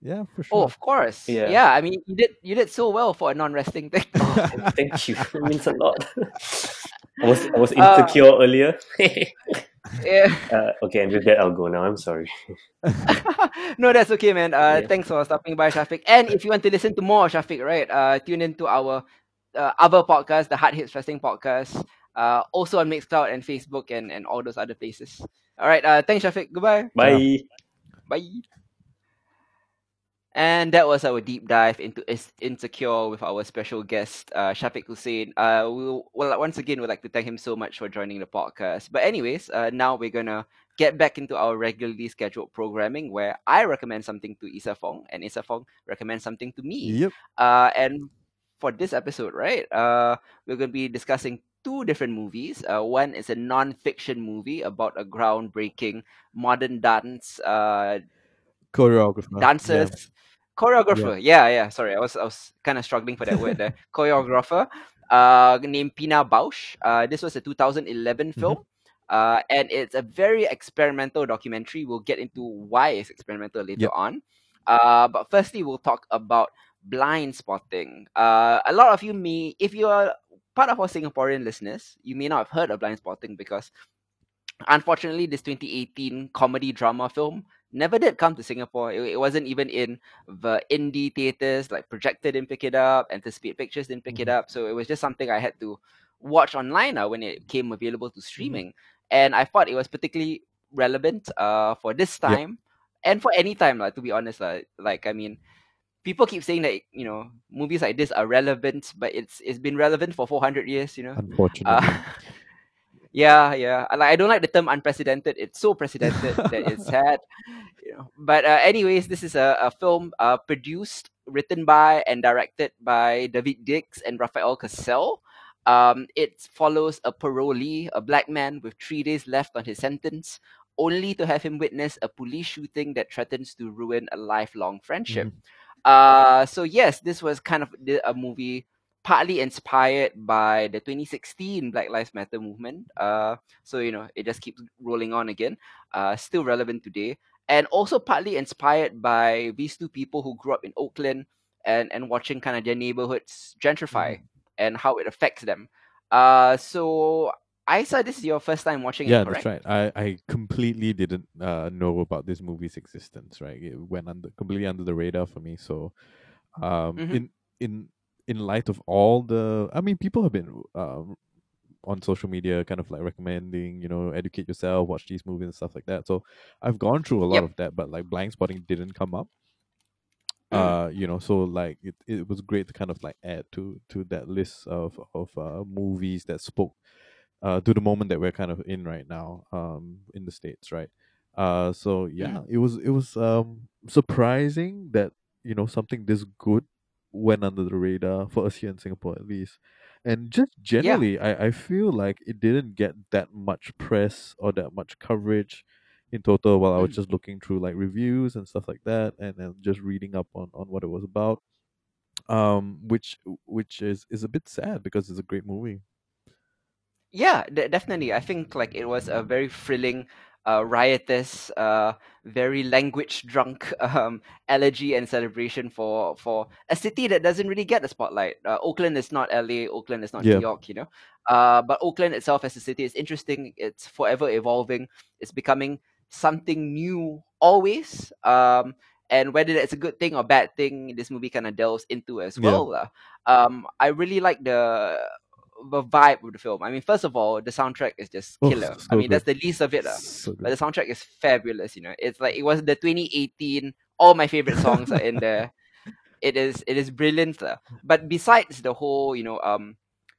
yeah, for Oh, of course. Yeah. Yeah. I mean, you did you did so well for a non-wrestling thing. *laughs* Thank you. *laughs* It means a lot. *laughs* I was I was Uh, insecure earlier. Yeah. *laughs* uh, okay, and with that I'll go now. I'm sorry. *laughs* no, that's okay, man. Uh, Yeah. Thanks for stopping by, Shafiq. And if you want to listen to more of Shafiq, right, uh, tune into our uh, other podcast, the Hard Hits Wrestling Podcast, uh, also on Mixcloud and Facebook and, and all those other places. All right, uh, thanks, Shafiq. Goodbye. Bye. Bye. And that was our deep dive into Insecure with our special guest, uh, Shafiq Hussein. Uh, we'll, well, once again, we'd like to thank him so much for joining the podcast. But, anyways, uh, now we're going to get back into our regularly scheduled programming where I recommend something to Isa Fong and Isa Fong recommends something to me. Yep. Uh, and for this episode, right, uh, we're going to be discussing two different movies. Uh, one is a non-fiction movie about a groundbreaking modern dance uh, Choreographer. dancers, choreographer. Yeah. yeah, Sorry, I was I was kind of struggling for that word there. *laughs* Choreographer, uh, named Pina Bausch. Uh, this was a 2011 film. Uh, and it's a very experimental documentary. We'll get into why it's experimental later Yep. on. Uh, but firstly, we'll talk about Blindspotting. Uh, a lot of you may, if you are part of our Singaporean listeners, you may not have heard of Blindspotting because unfortunately, this 2018 comedy drama film never did come to Singapore. It, it wasn't even in the indie theaters, like Projector didn't pick it up, Anticipate Pictures didn't pick it up. So it was just something I had to watch online uh, when it came available to streaming. And I thought it was particularly relevant uh, for this time and for any time, like, to be honest. Uh, like, I mean, people keep saying that, you know, movies like this are relevant, but it's it's been relevant for 400 years, you know. Unfortunately. Uh, *laughs* yeah, yeah. I- Like I don't like the term unprecedented. It's so precedented *laughs* that it's had. You know. But uh, anyways, this is a, a film uh, produced, written by, and directed by Daveed Diggs and Rafael Casal. Um, it follows a parolee, a black man with three days left on his sentence, only to have him witness a police shooting that threatens to ruin a lifelong friendship. Uh, so yes, this was kind of a movie partly inspired by the 2016 Black Lives Matter movement. Uh, so you know, it just keeps rolling on again. Uh, still relevant today, and also partly inspired by these two people who grew up in Oakland and and watching kind of their neighborhoods gentrify and how it affects them. Uh, so Isa, this is your first time watching yeah, it, correct? that's right. I, I completely didn't uh, know about this movie's existence. Right, it went under completely under the radar for me. So, um, Mhm. in in in light of all the, I mean, people have been uh, on social media, kind of like recommending, you know, educate yourself, watch these movies and stuff like that. So, I've gone through a lot Yep. of that, but like Blindspotting didn't come up. Mm. Uh, you know, so like it, it was great to kind of like add to to that list of of uh, movies that spoke uh, to the moment that we're kind of in right now um, in the states, right? Uh, so yeah, it was it was um, surprising that you know something this good went under the radar for us here in Singapore at least, and just generally, I I feel like it didn't get that much press or that much coverage in total while I was Mm. just looking through like reviews and stuff like that, and then just reading up on on what it was about. Um, which which is is a bit sad because it's a great movie. Yeah, de- definitely. I think like it was a very thrilling, uh, riotous, uh, very language drunk *laughs* um, elegy and celebration for for a city that doesn't really get the spotlight. Uh, Oakland is not LA. Oakland is not Yeah. New York. You know, uh, but Oakland itself as a city is interesting. It's forever evolving. It's becoming something new always. Um, and whether that's a good thing or bad thing, this movie kind of delves into as Yeah. well. lah. Um, I really like the the vibe of the film. I mean, first of all, the soundtrack is just Oh, killer. so I mean, that's the least of it. So But the soundtrack is fabulous. You know, it's like it was the 2018. All my favorite songs are in there. *laughs* It is it is brilliant. lah. But besides the whole, you know, um,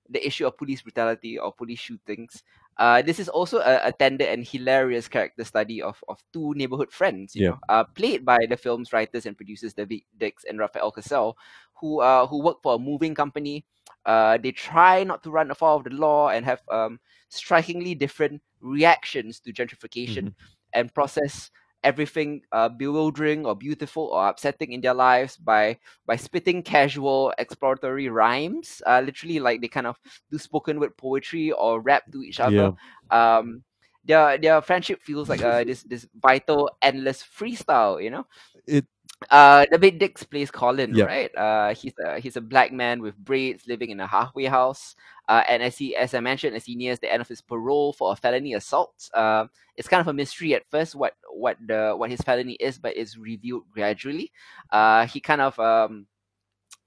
the issue of police brutality or police shootings, uh, this is also a, a tender and hilarious character study of of two neighborhood friends. You Yeah. know, uh, played by the film's writers and producers Daveed Diggs and Rafael Casal, who uh who work for a moving company. Uh, they try not to run afoul of the law and have um strikingly different reactions to gentrification. and process everything uh, bewildering or beautiful or upsetting in their lives by by spitting casual exploratory rhymes. Uh, literally like they kind of do spoken word poetry or rap to each other. Um their their friendship feels like uh, *laughs* this this vital endless freestyle you know? It- uh Daveed Diggs plays Colin Yeah. right? Uh he's a he's a black man with braids living in a halfway house. Uh and as he as I mentioned as he nears the end of his parole for a felony assault. Uh it's kind of a mystery at first what what the what his felony is but it's revealed gradually. Uh he kind of um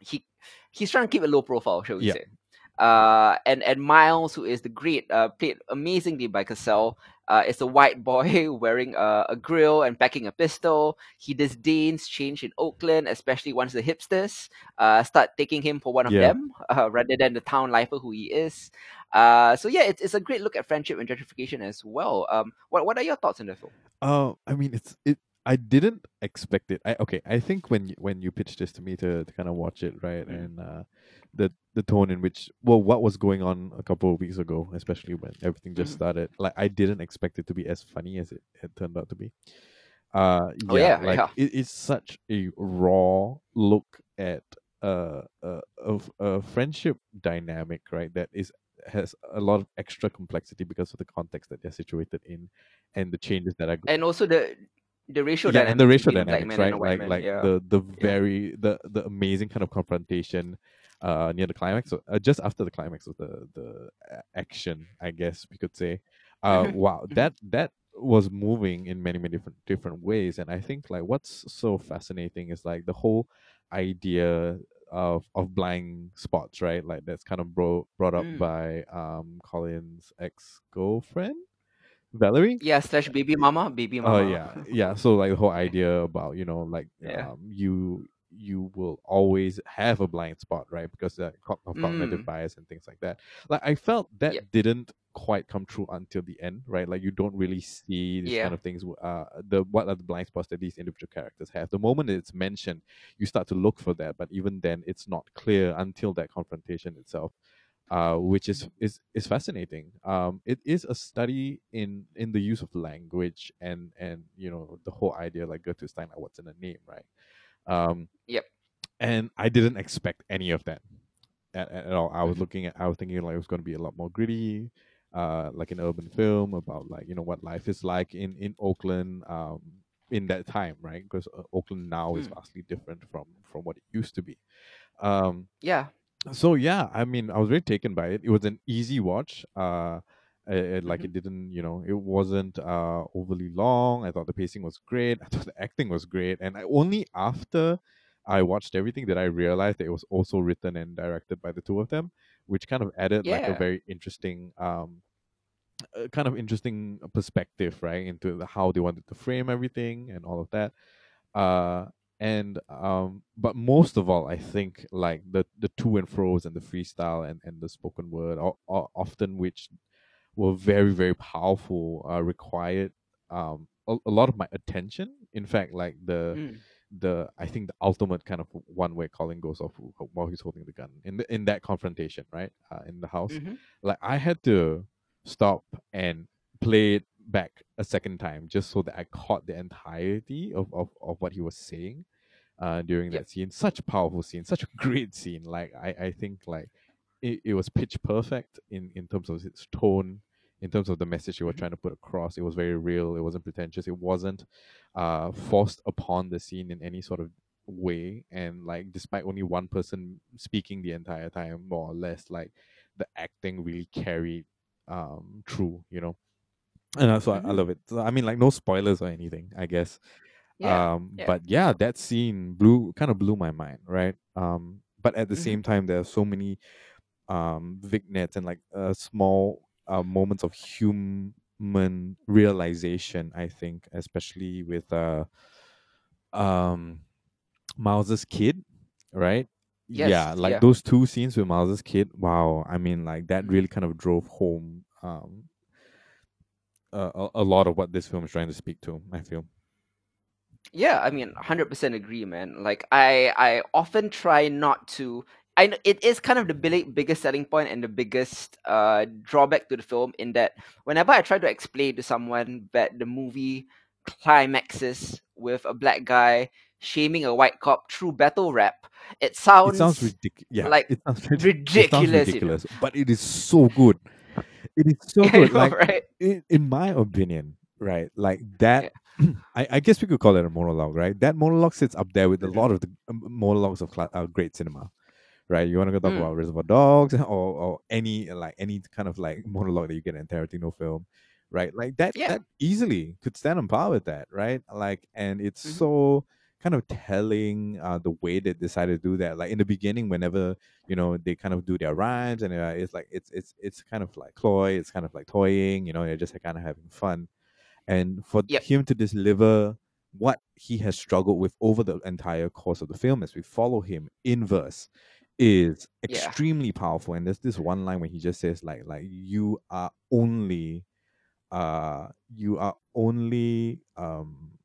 he he's trying to keep a low profile shall we Yeah. say. Uh and and miles who is the great uh played amazingly by Casal uh, is a white boy *laughs* wearing a, a grill and packing a pistol. He disdains change in Oakland, especially once the hipsters uh, start taking him for one of Yeah. them uh, rather than the town lifer who he is. Uh, so yeah, it's, it's a great look at friendship and gentrification as well. Um, what what are your thoughts on the film? Uh, I mean, it's it. I didn't expect it. I okay. I think when you, when you pitched this to me to, to kind of watch it, right, Mm. and uh, the the tone in which well, what was going on a couple of weeks ago, especially when everything just Mhm. started. Like I didn't expect it to be as funny as it had turned out to be. Uh, Oh, yeah, yeah, like yeah. It, it's such a raw look at uh, uh of a friendship dynamic, right? That is has a lot of extra complexity because of the context that they're situated in and the changes that are And also the the racial yeah, and the dynamics racial between black dynamics, right? Like man, like yeah. the the Yeah. very the the amazing kind of confrontation uh near the climax, uh, just after the climax of the the action, I guess we could say. Uh, *laughs* wow, mhm. that that was moving in many many different different ways, and I think like what's so fascinating is like the whole idea of of blind spots, right? Like that's kind of bro- brought up Mm. by um Colin's ex girlfriend, Valerie. Yeah, slash baby mama, baby mama. Oh mama. yeah, yeah. So like the whole *laughs* idea about you know like Yeah. um, you you will always have a blind spot, right? Because that of cognitive Mm. bias and things like that. Like I felt that didn't quite come true until the end, right? Like you don't really see these Yeah. kind of things. Uh, the what are the blind spots that these individual characters have? The moment it's mentioned, you start to look for that, but even then, it's not clear until that confrontation itself uh, which is is is fascinating. Um, it is a study in in the use of language and and you know the whole idea like Goethe Stein, like what's in a name, right? Um, Yep. And I didn't expect any of that at, at all. I was Mhm. looking at, I was thinking like it was going to be a lot more gritty, uh, like an urban film about like you know what life is like in in Oakland, um, in that time, right? Because uh, Oakland now is Mm. vastly different from from what it used to be. Um, Yeah. So yeah i mean i was very taken by it. It was an easy watch uh it, it- like Mhm. it didn't you know it wasn't uh overly long. I thought the pacing was great. *laughs* I thought the acting was great. And I, only after i watched everything that i realized that it was also written and directed by the two of them which kind of added like a very interesting um kind of interesting perspective right into the, how they wanted to frame everything and all of that. Uh and um but most of all i think like the the to and fro's and the freestyle and and the spoken word are, o- often which were very very powerful uh required um a, a lot of my attention in fact like the Mm. the I think the ultimate kind of one where Colin goes off while he's holding the gun in the, in that confrontation, right? Uh, in the house, Mhm. like I had to stop and play it back a second time just so that I caught the entirety of, of, of what he was saying uh, during Yep. that scene. Such a powerful scene, such a great scene. Like I, I think like it, it was pitch perfect in, in terms of its tone, in terms of the message you were Mhm. trying to put across. It was very real. It wasn't pretentious. It wasn't uh, forced upon the scene in any sort of way. And like, despite only one person speaking the entire time, more or less, like the acting really carried um through. You know. And that's why I Mhm. love it. So, I mean, like no spoilers or anything, I guess. Yeah. Um, yeah. but yeah, that scene blew kind of blew my mind, right? Um, but at the Mhm. same time, there are so many um vignettes and like uh, small uh, moments of human realization. I think, especially with uh um Miles's kid, right? yeah, Yes, like yeah. those two scenes with Miles's kid. Wow, I mean, like that really kind of drove home um a, a, lot of what this film is trying to speak to. I feel. Yeah, I mean, hundred percent agree, man. Like I, I often try not to I know it is kind of the big, biggest selling point and the biggest uh, drawback to the film in that whenever I try to explain to someone that the movie climaxes with a black guy shaming a white cop through battle rap, it sounds, it sounds ridiculous. Yeah, like it sounds rid- ridiculous. *laughs* It sounds you know? ridiculous, but it is so good. It is so *laughs* good. Like right? in, in my opinion, right? Like that. *clears throat* I, I guess we could call it a monologue, right? That monologue sits up there with a lot of the um, monologues of cla- uh, great cinema, right? You want to go talk Mm. about Reservoir Dogs *laughs* or, or any like any kind of like monologue that you get in a Tarantino film, right? Like that Yeah. that easily could stand on par with that, right? Like, and it's Mhm. so kind of telling uh, the way they decided to do that. Like in the beginning, whenever you know they kind of do their rhymes, and uh, it's like it's it's it's kind of like cloy, it's kind of like toying, you know, they're just kind of having fun, and for Yep. him to deliver what he has struggled with over the entire course of the film as we follow him in verse is Yeah. extremely powerful and there's this one line where he just says like like you are only uh you are only um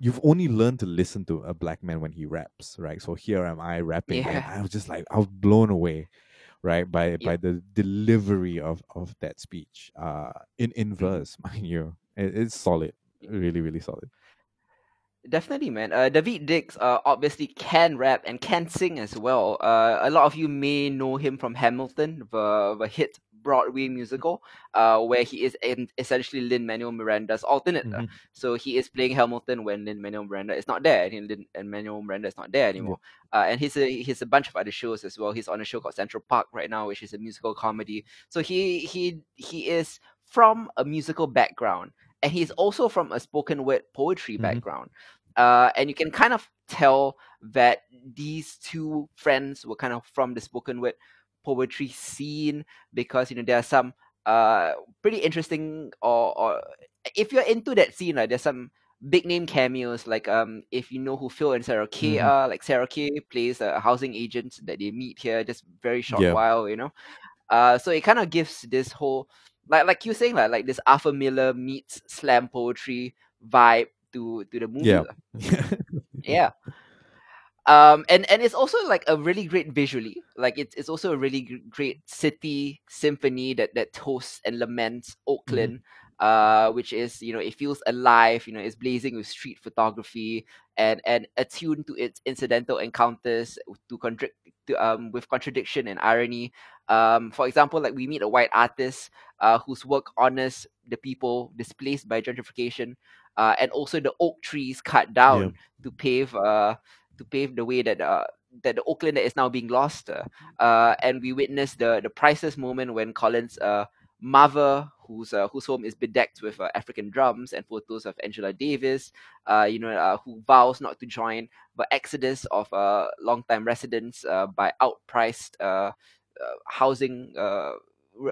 you've only learned to listen to a black man when he raps right? So here am i rapping and i was just like i was blown away right by by the delivery of of that speech uh in in verse *laughs* mind you. It, it's solid really really solid. Definitely, man. Uh, Daveed Diggs uh, obviously can rap and can sing as well. Uh, a lot of you may know him from Hamilton, the, the hit Broadway musical, uh, where he is in, essentially Lin Manuel Miranda's alternate. uh, Mhm. So he is playing Hamilton when Lin Manuel Miranda is not there, and Lin Manuel Miranda is not there anymore. Uh, and he's a he's a bunch of other shows as well. He's on a show called Central Park right now, which is a musical comedy. So he he he is from a musical background, and he's also from a spoken word poetry Mhm. background. Uh, and you can kind of tell that these two friends were kind of from the spoken word poetry scene because you know there are some uh pretty interesting or or if you're into that scene, like there's some big name cameos like um if you know who Phil and Sarah Kay Mhm. are, like Sarah Kay plays a housing agent that they meet here just very short Yeah. while, you know. Uh so it kind of gives this whole like like you saying like like this Arthur Miller meets slam poetry vibe to to the movie. Yeah. *laughs* Yeah. Um and and it's also like a really great visually. Like it's it's also a really great city symphony that that toasts and laments Oakland. Uh, which is you know it feels alive. You know, it's blazing with street photography and and attuned to its incidental encounters to contradict to, um with contradiction and irony. Um, for example, like we meet a white artist uh, whose work honors the people displaced by gentrification, uh, and also the oak trees cut down to pave uh to pave the way that uh that the Oakland that is now being lost. Uh, uh, and we witness the the priceless moment when Colin's uh mother whose uh, whose home is bedecked with uh, African drums and photos of Angela Davis, uh, you know, uh, who vows not to join the exodus of uh, longtime residents uh, by outpriced uh, uh, housing, uh,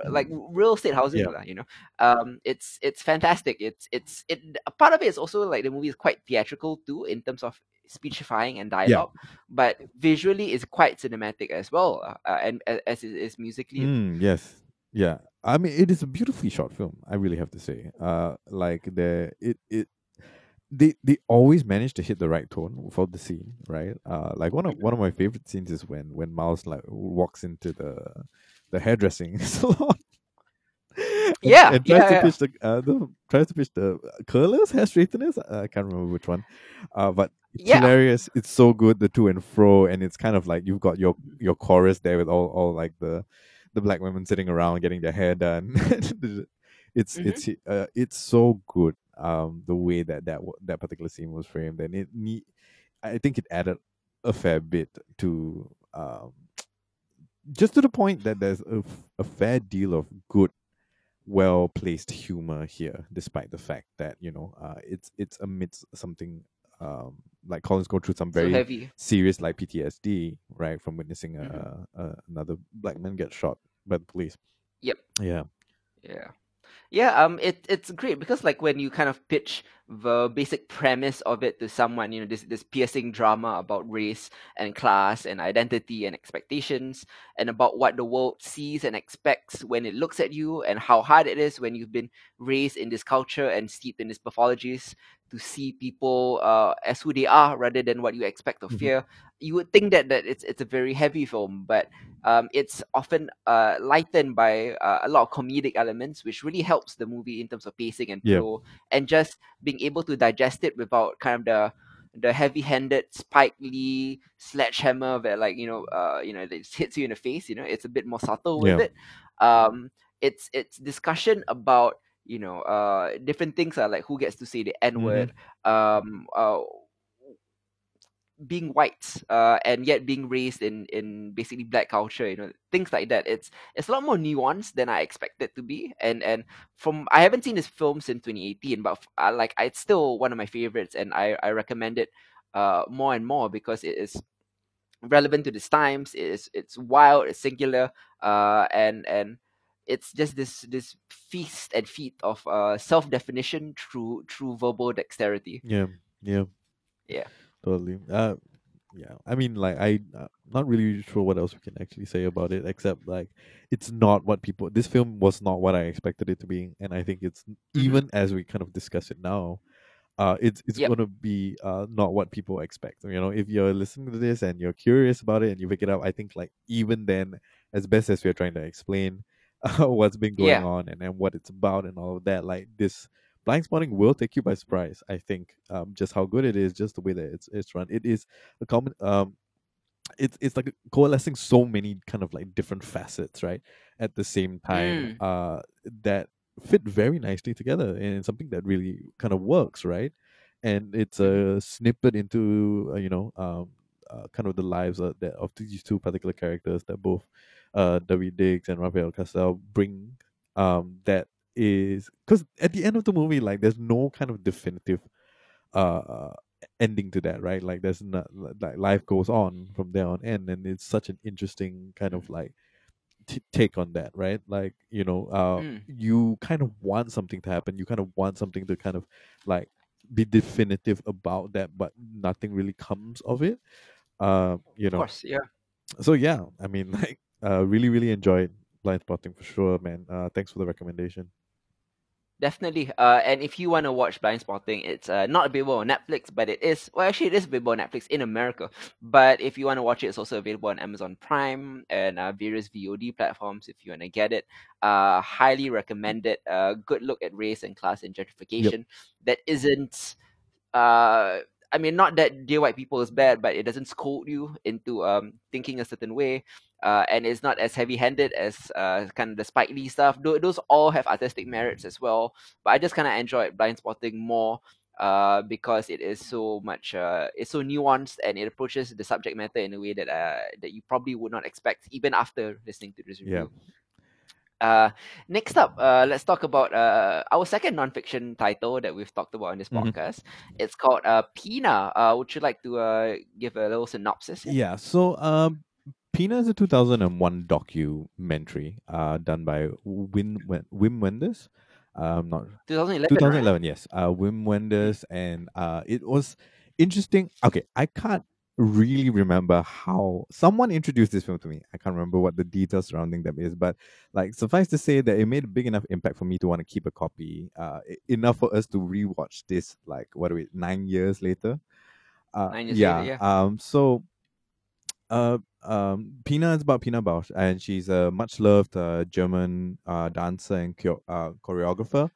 like real estate housing, Yeah. you know. Um, it's it's fantastic. It's it's it. A part of it is also like the movie is quite theatrical too in terms of speechifying and dialogue, but visually it's quite cinematic as well, uh, uh, and as it is musically. Mm, yes. Yeah. I mean it is a beautifully shot film, I really have to say. Uh like the it it they they always manage to hit the right tone for the scene, right? Uh like one of one of my favorite scenes is when when Miles like walks into the the hairdressing *laughs* salon. and- Yeah, and tries yeah, to yeah. pitch the uh, the tries to pitch the curlers, hair straighteners. Uh, I can't remember which one, uh, but it's Yeah. hilarious. It's so good, the to and fro, and it's kind of like you've got your your chorus there with all all like the the black women sitting around getting their hair done. *laughs* it's Mhm. it's uh, it's so good. Um, the way that that that particular scene was framed, and it I think it added a fair bit to um, just to the point that there's a, a fair deal of good well placed humor here, despite the fact that you know uh, it's it's amidst something um, like Colin's go through some So very heavy. serious like PTSD, right, from witnessing Mhm. uh, uh, another black man get shot by the police. Yep. Yeah. Yeah. Yeah, um it it's great because like when you kind of pitch the basic premise of it to someone, you know, this this piercing drama about race and class and identity and expectations and about what the world sees and expects when it looks at you and how hard it is when you've been raised in this culture and steeped in these pathologies to see people uh, as who they are rather than what you expect or Mhm. fear. You would think that that it's it's a very heavy film, but um, it's often uh, lightened by uh, a lot of comedic elements, which really helps the movie in terms of pacing and Yeah. flow, and just being able to digest it without kind of the the heavy-handed Spike Lee sledgehammer that like you know uh you know just hits you in the face. You know, it's a bit more subtle with Yeah. it. Um, it's it's discussion about you know uh different things are like who gets to say the N word, um, uh, being white uh, and yet being raised in in basically black culture you know things like that. It's it's a lot more nuanced than i expected to be. And and from i haven't seen this film since 2018 but I, like it's still one of my favorites and i i recommend it uh more and more because it is relevant to these times. It is it's wild it's singular uh and and it's just this this feast and feat of uh self-definition through through verbal dexterity Yeah, yeah, Yeah. totally. Uh, yeah. I mean, like, I uh, not really sure what else we can actually say about it, except like, it's not what people. This film was not what I expected it to be, and I think it's even as we kind of discuss it now. Uh, it's it's Yep. gonna be uh not what people expect. You know, if you're listening to this and you're curious about it and you pick it up, I think like even then, as best as we're trying to explain uh, *laughs* what's been going Yeah. on and, and what it's about and all of that, like this Blindspotting will take you by surprise. I think um, just how good it is, just the way that it's it's run. It is a common um, it's it's like coalescing so many kind of like different facets, right, at the same time. Uh, that fit very nicely together and something that really kind of works, right? And it's a snippet into uh, you know um, uh, kind of the lives of, that of these two particular characters that both uh, Daveed Diggs and Rafael Casal bring. Um, that is because at the end of the movie, like there's no kind of definitive uh ending to that, right? Like there's not like life goes on from there on end, and it's such an interesting kind of like t- take on that, right? Like you know, uh, Mm. you kind of want something to happen. You kind of want something to kind of like be definitive about that, but nothing really comes of it. Uh, you of know, course yeah so yeah, I mean, *laughs* like, uh, really, really enjoyed Blindspotting for sure, man. Uh, thanks for the recommendation. Definitely. Uh, and if you want to watch Blindspotting, it's uh, not available on Netflix, but it is. Well, actually, it is available on Netflix in America. But if you want to watch it, it's also available on Amazon Prime and uh, various VOD platforms. If you want to get it, uh, highly recommend it. Uh, good look at race and class and gentrification. That isn't. Uh, I mean, not that Dear White People is bad, but it doesn't scold you into um, thinking a certain way. Uh, and it's not as heavy-handed as uh, kind of the Spike Lee stuff. Tho- those all have artistic merits as well but I just kind of enjoyed Blindspotting more uh, because it is so much uh, it's so nuanced and it approaches the subject matter in a way that uh, that you probably would not expect even after listening to this review. Yeah. Uh, next up, uh, let's talk about uh, our second nonfiction title that we've talked about on this Mhm. podcast. It's called uh, Pina. Uh, would you like to uh, give a little synopsis? here? Yeah. So, um, Pina is a 2001 documentary uh, done by Wim, Wim Wenders. Um, not 2011. right? 2011, yes. Uh, Wim Wenders, and uh, it was interesting. Okay, I can't really remember how someone introduced this film to me. I can't remember what the details surrounding them is, but like suffice to say that it made a big enough impact for me to want to keep a copy. Uh, enough for us to rewatch this, like what are we, nine years later. Uh, Nine years yeah. later, Um. So, uh, um, Pina is about Pina Bausch, and she's a much loved uh, German uh, dancer and cheo- uh, choreographer,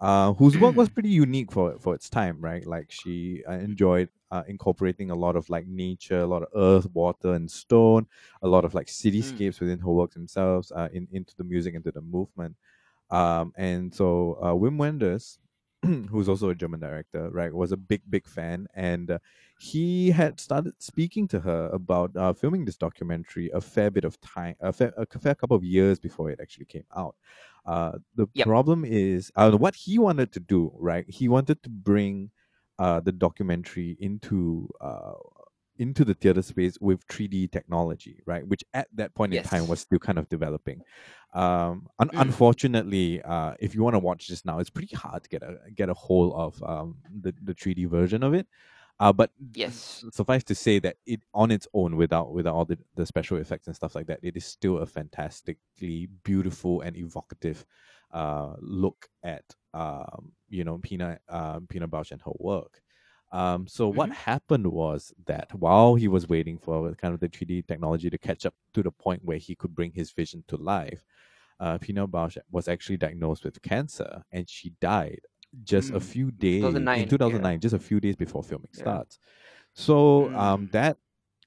uh, whose work was pretty unique for for its time, right? Like she uh, enjoyed uh, incorporating a lot of like nature, a lot of earth, water, and stone, a lot of like cityscapes within her works themselves, uh, in into the music, into the movement. Um, and so uh, Wim Wenders, *clears throat* who's also a German director, right, was a big, big fan, and uh, he had started speaking to her about uh, filming this documentary a fair bit of time, a fair, a fair couple of years before it actually came out. Uh, the Yep. problem is uh, what he wanted to do, right? He wanted to bring uh, the documentary into uh, into the theater space with 3D technology, right? Which at that point in time was still kind of developing. Um, un- Mm. Unfortunately, uh, if you want to watch this now, it's pretty hard to get a get a hold of um, the the 3D version of it. Uh, but Yes. suffice to say that it on its own, without without all the, the special effects and stuff like that, it is still a fantastically beautiful and evocative uh, look at um, you know Pina uh, Pina Bausch and her work. Um, so what happened was that while he was waiting for kind of the 3D technology to catch up to the point where he could bring his vision to life, uh, Pina Bausch was actually diagnosed with cancer and she died just a Mm. few days 2009, in 2009, just a few days before filming Yeah. starts. So um, Mm. that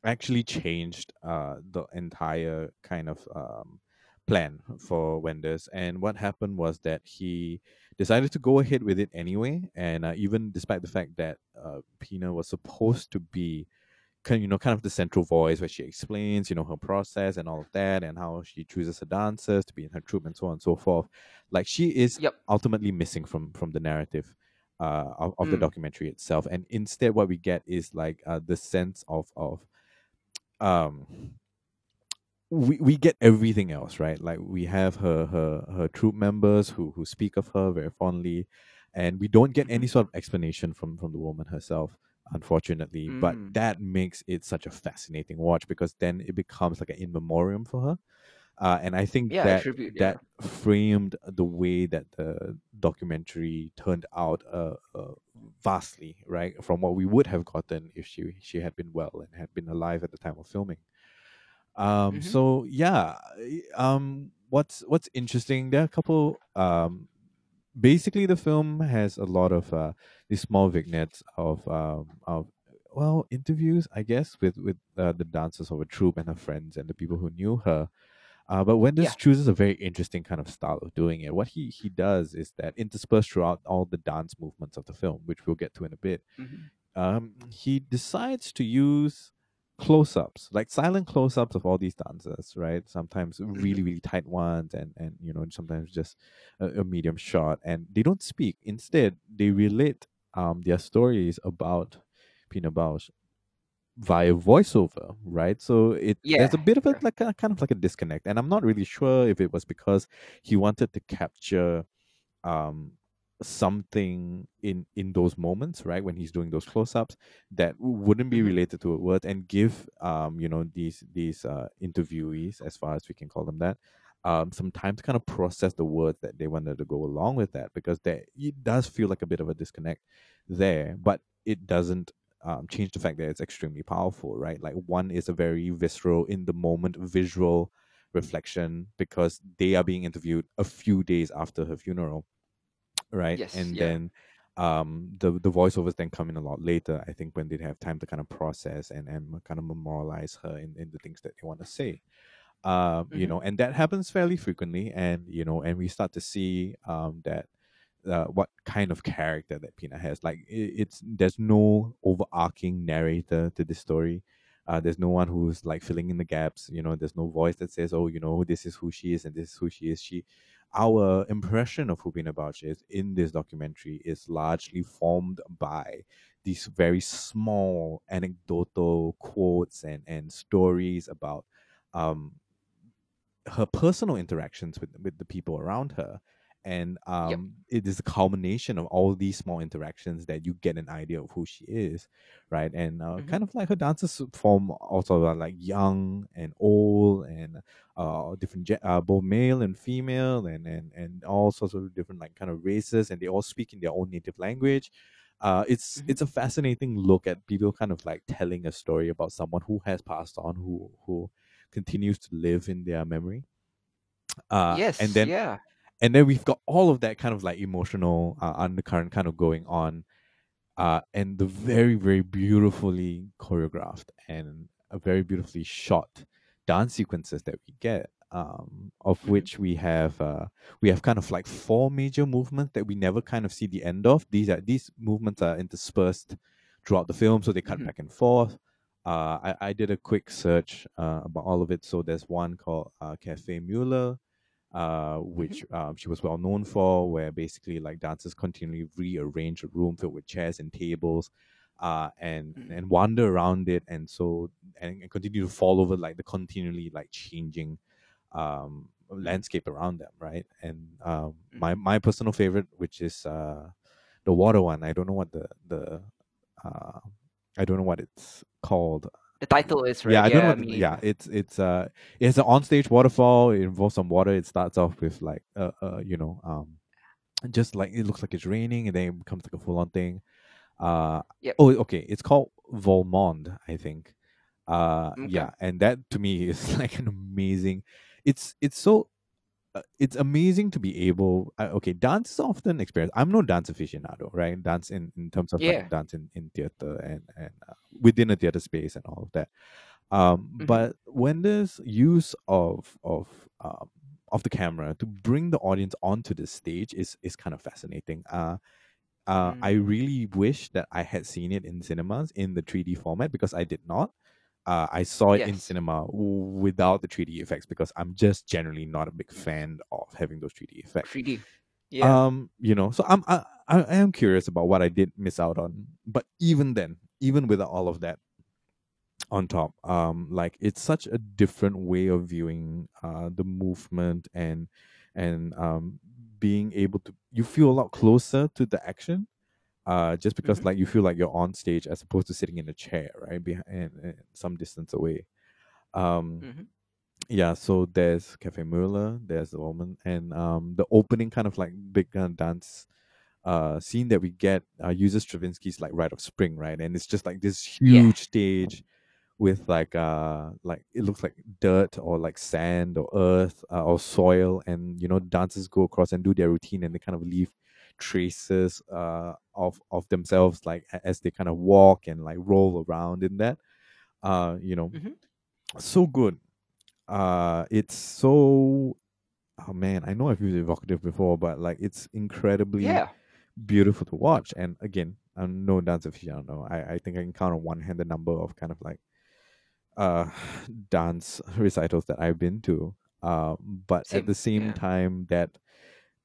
actually changed uh, the entire kind of um, plan for Wenders. And what happened was that he decided to go ahead with it anyway. And uh, even despite the fact that uh, Pina was supposed to be kind you know kind of the central voice where she explains you know her process and all of that and how she chooses her dancers to be in her troupe and so on and so forth like she is Yep. ultimately missing from from the narrative uh of, of the Mm. documentary itself and instead what we get is like uh the sense of of um we, we get everything else right like we have her her her troop members who who speak of her very fondly and we don't get any Mhm. sort of explanation from from the woman herself unfortunately but Mm. that makes it such a fascinating watch because then it becomes like an in memoriam for her uh, and i think Yeah, that tribute, yeah. that framed the way that the documentary turned out uh, uh, vastly right from what we would have gotten if she she had been well and had been alive at the time of filming um Mhm. so yeah um what's what's interesting there are a couple um basically the film has a lot of uh these small vignettes of um of well interviews i guess with with uh, the dancers of a troupe and her friends and the people who knew her uh, but Wenders Yeah. chooses a very interesting kind of style of doing it. What he he does is that interspersed throughout all the dance movements of the film, which we'll get to in a bit, Mhm. um, he decides to use close-ups, like silent close-ups of all these dancers, right? Sometimes really, really tight ones, and and you know sometimes just a, a medium shot, and they don't speak. Instead, they relate um their stories about Pina Bausch via voiceover, right? So it yeah. there's a bit of a like a kind of like a disconnect, and I'm not really sure if it was because he wanted to capture um something in in those moments right when he's doing those close-ups that wouldn't be Mhm. related to a word and give um you know these these uh interviewees as far as we can call them that um some time to kind of process the words that they wanted to go along with that because there it does feel like a bit of a disconnect there but it doesn't um, change the fact that it's extremely powerful right like one is a very visceral in the moment visual reflection because they are being interviewed a few days after her funeral right? Yes, and yeah. then um, the the voiceovers then come in a lot later. I think when they have time to kind of process and and kind of memorialize her in, in the things that they want to say. Um, you Mhm. know, and that happens fairly frequently, and you know, and we start to see um that uh, what kind of character that Pina has. Like i it's there's no overarching narrator to this story. Uh, there's no one who's like filling in the gaps. You know, there's no voice that says, "Oh, you know, this is who she is and this is who she is." She, our impression of who Pina Bausch is in this documentary is largely formed by these very small anecdotal quotes and and stories about um her personal interactions with with the people around her and um it is a culmination of all these small interactions that you get an idea of who she is right and uh, Mhm. kind of like her dances form also are like young and old and uh different uh, both male and female and and and all sorts of different like kind of races and they all speak in their own native language uh it's Mhm. it's a fascinating look at people kind of like telling a story about someone who has passed on who who continues to live in their memory uh yes, and then yeah. And then we've got all of that kind of like emotional uh, undercurrent kind of going on uh and the very very beautifully choreographed and a very beautifully shot dance sequences that we get um of Mhm. which we have uh we have kind of like four major movements that we never kind of see the end of these are these movements are interspersed throughout the film so they cut Mhm. back and forth uh I, I did a quick search uh, about all of it so there's one called uh, Café Müller uh, which um, she was well known for, where basically like dancers continually rearrange a room filled with chairs and tables, uh, and Mhm. and wander around it, and so and, and continue to fall over like the continually like changing um, landscape around them, right? And um, my my personal favorite, which is uh, the water one. I don't know what the the uh, I don't know what it's called The title is right. yeah, I don't know. I mean, yeah, it's it's uh it's an onstage waterfall. It involves some water. It starts off with like uh, uh you know um just like it looks like it's raining and then it becomes like a full on thing. Uh Yep. oh okay, it's called Vollmond, I think. Uh Okay. yeah, and that to me *laughs* is like an amazing it's it's so it's amazing to be able uh, okay dance is often experienced i'm no dance aficionado right dance in, in terms of Yeah. like dance in, in theater and and uh, within a theater space and all of that um Mhm. but when there's use of of um of the camera to bring the audience onto the stage is is kind of fascinating uh uh, I Mm. really wish that I had seen it in cinemas in the 3D format because I did not. Uh, I saw it in cinema w- without the 3D effects because I'm just generally not a big fan of having those 3D effects. 3D. Yeah. Um, you know, so I'm I, I I am curious about what I did miss out on. But even then, even with all of that on top, um, like it's such a different way of viewing uh the movement and and um being able to you feel a lot closer to the action. Uh, just because Mhm. like you feel like you're on stage as opposed to sitting in a chair, right, behind and, some distance away. Um, Mhm. yeah so there's Café Müller, there's the woman and um the opening kind of like big uh, dance uh scene that we get uh, uses stravinsky's like rite of spring right and it's just like this Yeah. huge stage with like uh like it looks like dirt or like sand or earth uh, or soil and you know dancers go across and do their routine and they kind of leave traces uh of of themselves like as they kind of walk and like roll around in that uh you know Mhm. so good uh it's so oh man i know i've used evocative before but like it's incredibly Yeah. beautiful to watch and again i'm no dance aficionado i i think i can count on one hand the number of kind of like uh *sighs* dance recitals that i've been to um but at the same yeah. time that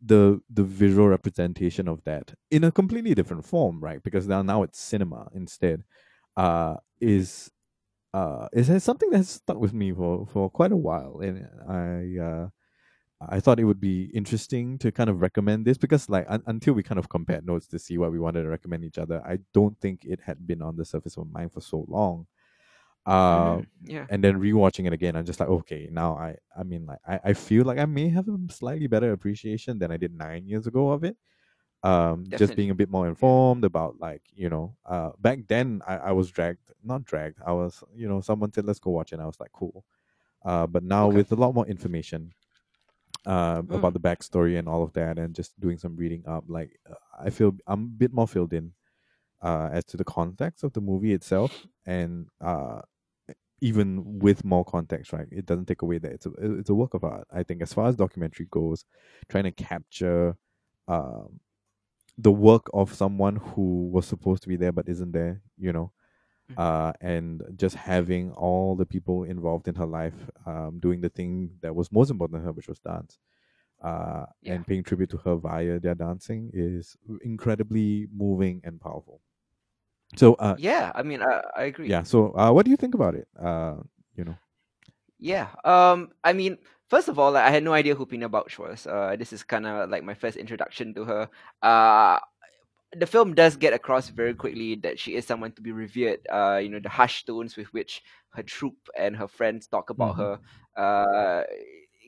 the the visual representation of that in a completely different form right because now now it's cinema instead uh is uh is something that's stuck with me for for quite a while and i uh I thought it would be interesting to kind of recommend this because, like, un- until we kind of compared notes to see what we wanted to recommend each other, I don't think it had been on the surface of my mind for so long. Uh, Mhm. Yeah. and then rewatching it again, I'm just like, okay, now I, I mean, like, I, I feel like I may have a slightly better appreciation than I did nine years ago of it. Um, just being a bit more informed about, like, you know, uh, back then I, I was dragged, not dragged, I was, you know, someone said, let's go watch it, and I was like, cool. Uh, but now Okay. with a lot more information, uh, Mm. about the backstory and all of that, and just doing some reading up. Like uh, I feel I'm a bit more filled in uh, as to the context of the movie itself, and uh, even with more context, right? It doesn't take away that it's a it's a work of art. I think as far as documentary goes, trying to capture um, the work of someone who was supposed to be there but isn't there, you know. Mhm. Uh, and just having all the people involved in her life um, doing the thing that was most important to her, which was dance, uh, Yeah. and paying tribute to her via their dancing is incredibly moving and powerful. So, uh, Yeah. I mean, I, I agree. yeah. So, uh, what do you think about it? Uh, you know, Yeah. Um. I mean, first of all, I had no idea who Pina Bausch was. Uh, this is kind of like my first introduction to her. Uh, the film does get across very quickly that she is someone to be revered. Uh, you know, the hushed tones with which her troupe and her friends talk about Mhm. her, uh,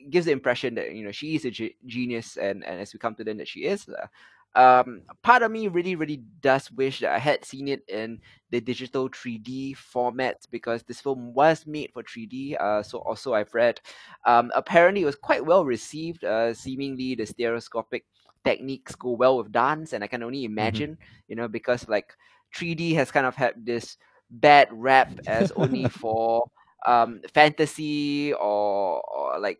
gives the impression that you know she is a ge- genius, and and as we come to learn that she is. Uh, um, part of me really, really does wish that I had seen it in the digital 3D format because this film was made for 3D. Uh, so also I've read. Um, apparently it was quite well received. Uh, seemingly the stereoscopic techniques go well with dance, and I can only imagine, you know, because like 3D has kind of had this bad rap as only *laughs* for um fantasy or, or like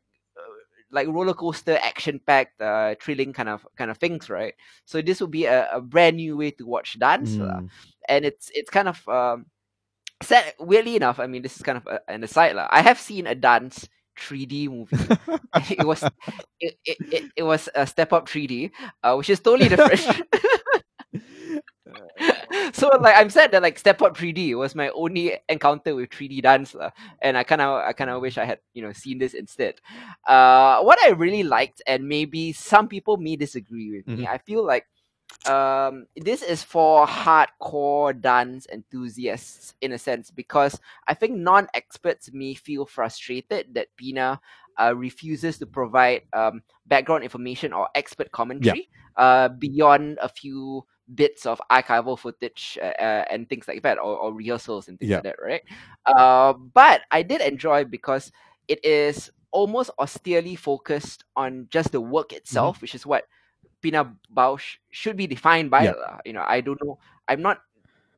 like roller coaster action packed uh thrilling kind of kind of things right so this would be a, a brand new way to watch dance lah Mm. and it's it's kind of um sad weirdly enough i mean this is kind of a, an aside lah. i have seen a dance 3d movie *laughs* *laughs* it was it, it, it, it was a step up 3d uh, which is totally different *laughs* *laughs* so like i'm sad that like step up 3d was my only encounter with 3d dance lah. and i kind of i kind of wish i had you know seen this instead uh what i really liked and maybe some people may disagree with me Mhm. i feel like um, this is for hardcore dance enthusiasts in a sense because I think non-experts may feel frustrated that Pina uh, refuses to provide um, background information or expert commentary uh, beyond a few bits of archival footage uh, uh, and things like that or, or rehearsals and things Yeah. like that right uh, but i did enjoy because it is almost austerely focused on just the work itself which is what Pina Bausch should be defined by Yeah. you know i don't know i'm not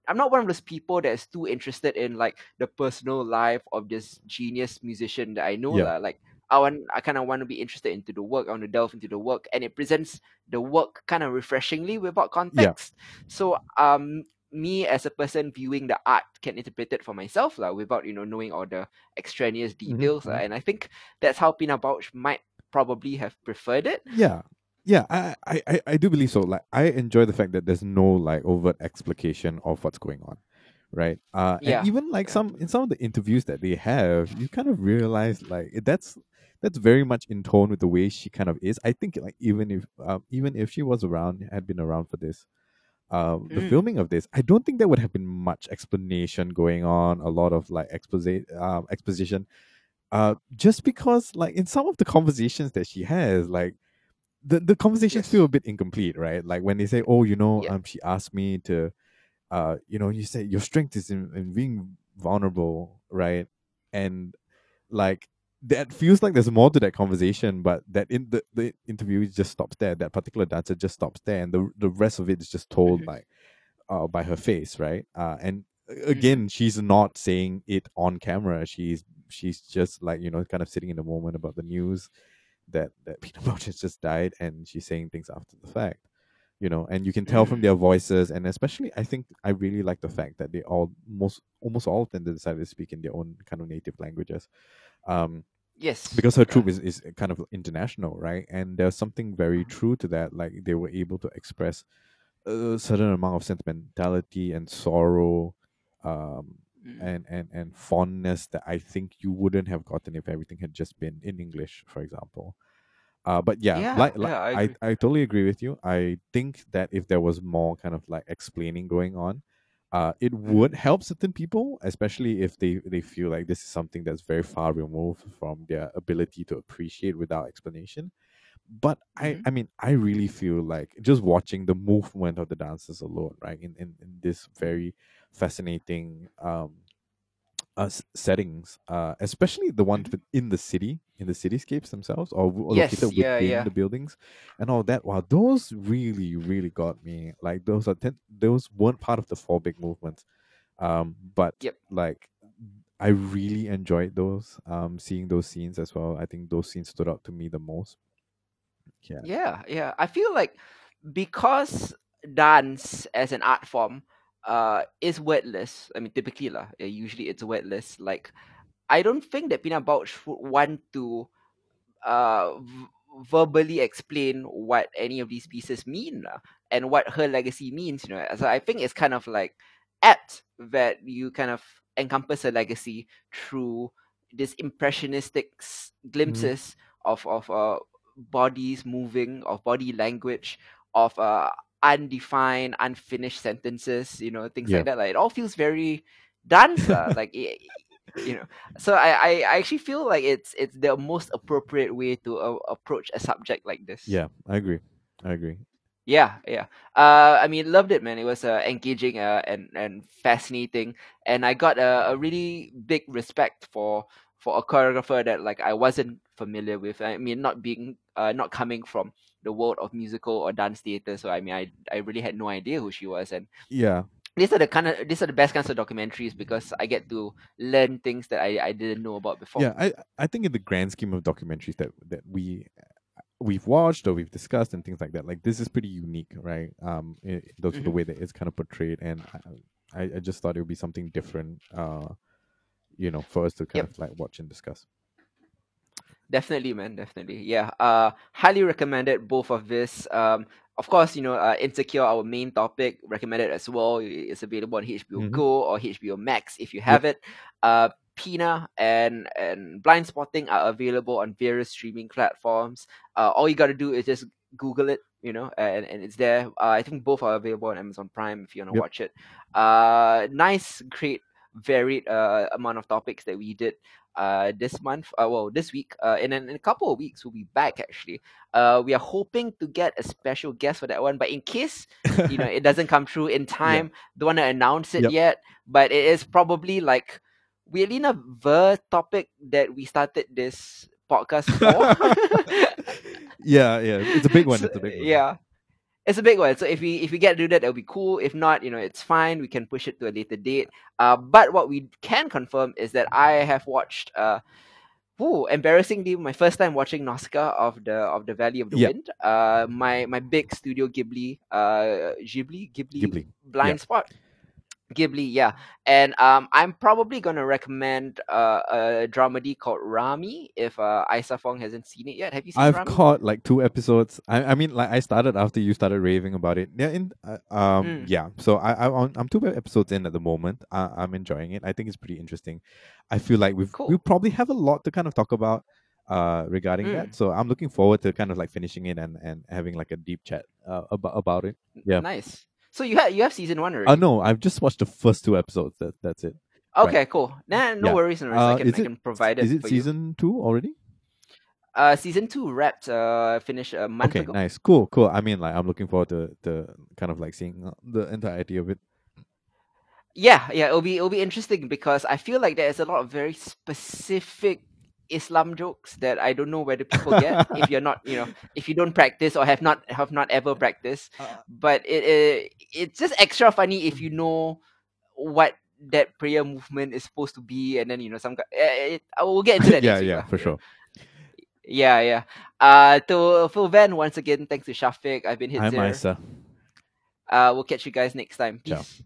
I'm not one of those people that is too interested in like the personal life of this genius musician that I know. Yeah. Like I want I kind of want to be interested into the work. I want to delve into the work, and it presents the work kind of refreshingly without context. So um, me as a person viewing the art can interpret it for myself lah, without you know knowing all the extraneous Mhm, details. lah. mhm. And I think that's how Pina Bausch might probably have preferred it. Yeah. Yeah, I, I, I- do believe so. Like I enjoy the fact that there's no like overt explication of what's going on. Right. Uh Yeah, and even like yeah. some in some of the interviews that they have, you kind of realize like that's that's very much in tone with the way she kind of is. I think like even if um, even if she was around had been around for this uh, the Mm. filming of this, I don't think there would have been much explanation going on, a lot of like expose um, exposition. Uh, just because like in some of the conversations that she has, like the, the conversations Yes. feel a bit incomplete, right? Like when they say, "Oh, you know, Yeah. um, she asked me to, uh, you know, you say your strength is in, in being vulnerable, right?" And like that feels like there's more to that conversation, but that in the the interview just stops there. That particular dancer just stops there, and the the rest of it is just told Mhm. like, uh, by her face, right? Uh, and a- again, she's not saying it on camera. She's she's just like you know, kind of sitting in the moment about the news that that *laughs* Pina has just died, and she's saying things after the fact. You know, and you can tell from Mm. their voices, and especially, I think I really like the fact that they all most almost all of them decided to speak in their own kind of native languages. Um, Yes, because her troupe is, is kind of international, right? And there's something very Mhm. true to that. Like they were able to express a certain amount of sentimentality and sorrow, um, Mm. and and and fondness that I think you wouldn't have gotten if everything had just been in English, for example. Uh, but yeah, Yeah, like, like yeah, I I. I totally agree with you. I think that if there was more kind of like explaining going on, uh, it would help certain people, especially if they, they feel like this is something that's very far removed from their ability to appreciate without explanation. But I, Mhm. I mean, I really feel like just watching the movement of the dancers alone, right, in, in, in this very fascinating um, uh, settings, uh, especially the ones Mhm. in the city, in the cityscapes themselves, or, or Yes, located yeah, within yeah. the buildings, and all that. Wow, those really, really got me. Like those are ten- those weren't part of the four big movements, um, but Yep. like I really enjoyed those. Um, seeing those scenes as well. I think those scenes stood out to me the most. Yeah. Yeah, yeah. I feel like because dance as an art form uh is wordless. I mean typically lah, usually it's wordless. Like I don't think that Pina Bausch would want to uh v- verbally explain what any of these pieces mean lah, and what her legacy means, you know. So I think it's kind of like apt that you kind of encompass her legacy through this impressionistic s- glimpses of of uh, bodies moving, of body language, of uh, undefined, unfinished sentences, you know, things Yeah. like that. Like it all feels very dance, like it, you know. So I, I I actually feel like it's it's the most appropriate way to uh, approach a subject like this. Yeah, I agree. I agree. Yeah, yeah. Uh, I mean, loved it, man. It was uh, engaging uh, and and fascinating, and I got a, a really big respect for for a choreographer that like I wasn't familiar with. I mean, not being uh, not coming from the world of musical or dance theater, so I mean, I I really had no idea who she was, and Yeah, these are the kind of these are the best kinds of documentaries because I get to learn things that I, I didn't know about before. yeah. I I think in the grand scheme of documentaries that that we we've watched or we've discussed and things like that, like this is pretty unique, right? Um, terms of the way that it's kind of portrayed, and I, I I just thought it would be something different. Uh, you know, for us to kind Yep. of like watch and discuss. Definitely, man. Definitely. Yeah. Uh, highly recommended both of this. Um, of course, you know, uh, Insecure, our main topic, recommended as well. It's available on HBO Mhm. Go or HBO Max if you have it. Uh, Pina and and Blindspotting are available on various streaming platforms. Uh, all you got to do is just Google it, you know, and, and it's there. Uh, I think both are available on Amazon Prime if you want to Yep. watch it. Uh, nice, great, varied uh, amount of topics that we did uh, this month. Uh, well, this week. Uh, and then in a couple of weeks, we'll be back actually. Uh, we are hoping to get a special guest for that one, but in case you know it doesn't come through in *laughs* time, don't want to announce it Yep. yet. But it is probably like weirdly enough the topic that we started this podcast for. *laughs* yeah, yeah. It's a big one. *laughs* It's a big one. Yeah. It's a big one. So if we if we get to do that, that'll be cool. If not, you know, it's fine. We can push it to a later date. Uh, but what we can confirm is that I have watched uh Ooh, embarrassingly, my first time watching Nausicaa of the of the Valley of the Yep. Wind. Uh, my my big Studio Ghibli, uh, Ghibli, Ghibli, Ghibli. blind Yep. spot. Ghibli, yeah, and um, I'm probably gonna recommend uh, a dramedy called Ramy if uh, Isa Fong hasn't seen it yet. Have you seen I've Ramy? caught like two episodes. I, I mean, like I started after you started raving about it. Yeah, in uh, um, Mm. yeah. So I, I I'm I'm two episodes in at the moment. I, I'm enjoying it. I think it's pretty interesting. I feel like we've Cool. we probably have a lot to kind of talk about uh regarding Mm. that. So I'm looking forward to kind of like finishing it and and having like a deep chat uh, about about it. yeah. Nice. So you have you have season one already. Uh no, I've just watched the first two episodes. That that's it. right. okay, cool. Nah, no Yeah. worries, no worries. Uh, I can I it- can provide it. Is it season two already? You. Uh, season two wrapped. Uh, finished a month Okay, ago. nice, cool, cool. I mean, like I'm looking forward to to kind of like seeing uh, the entirety of it. Yeah, yeah, it'll be it'll be interesting because I feel like there's a lot of very specific Islam jokes that I don't know whether *laughs* people get if you're not, you know, if you don't practice or have not have not ever practiced. Uh, But it, it it's just extra funny if you know what that prayer movement is supposed to be, and then you know some. guy- eh, It, I will get into that. *laughs* yeah, yeah, for sure. Yeah, yeah. Uh, to Phil Van once again. Thanks to Shafiq. I've been hit I'm there. Isa. Uh, we'll catch you guys next time. Ciao. Peace.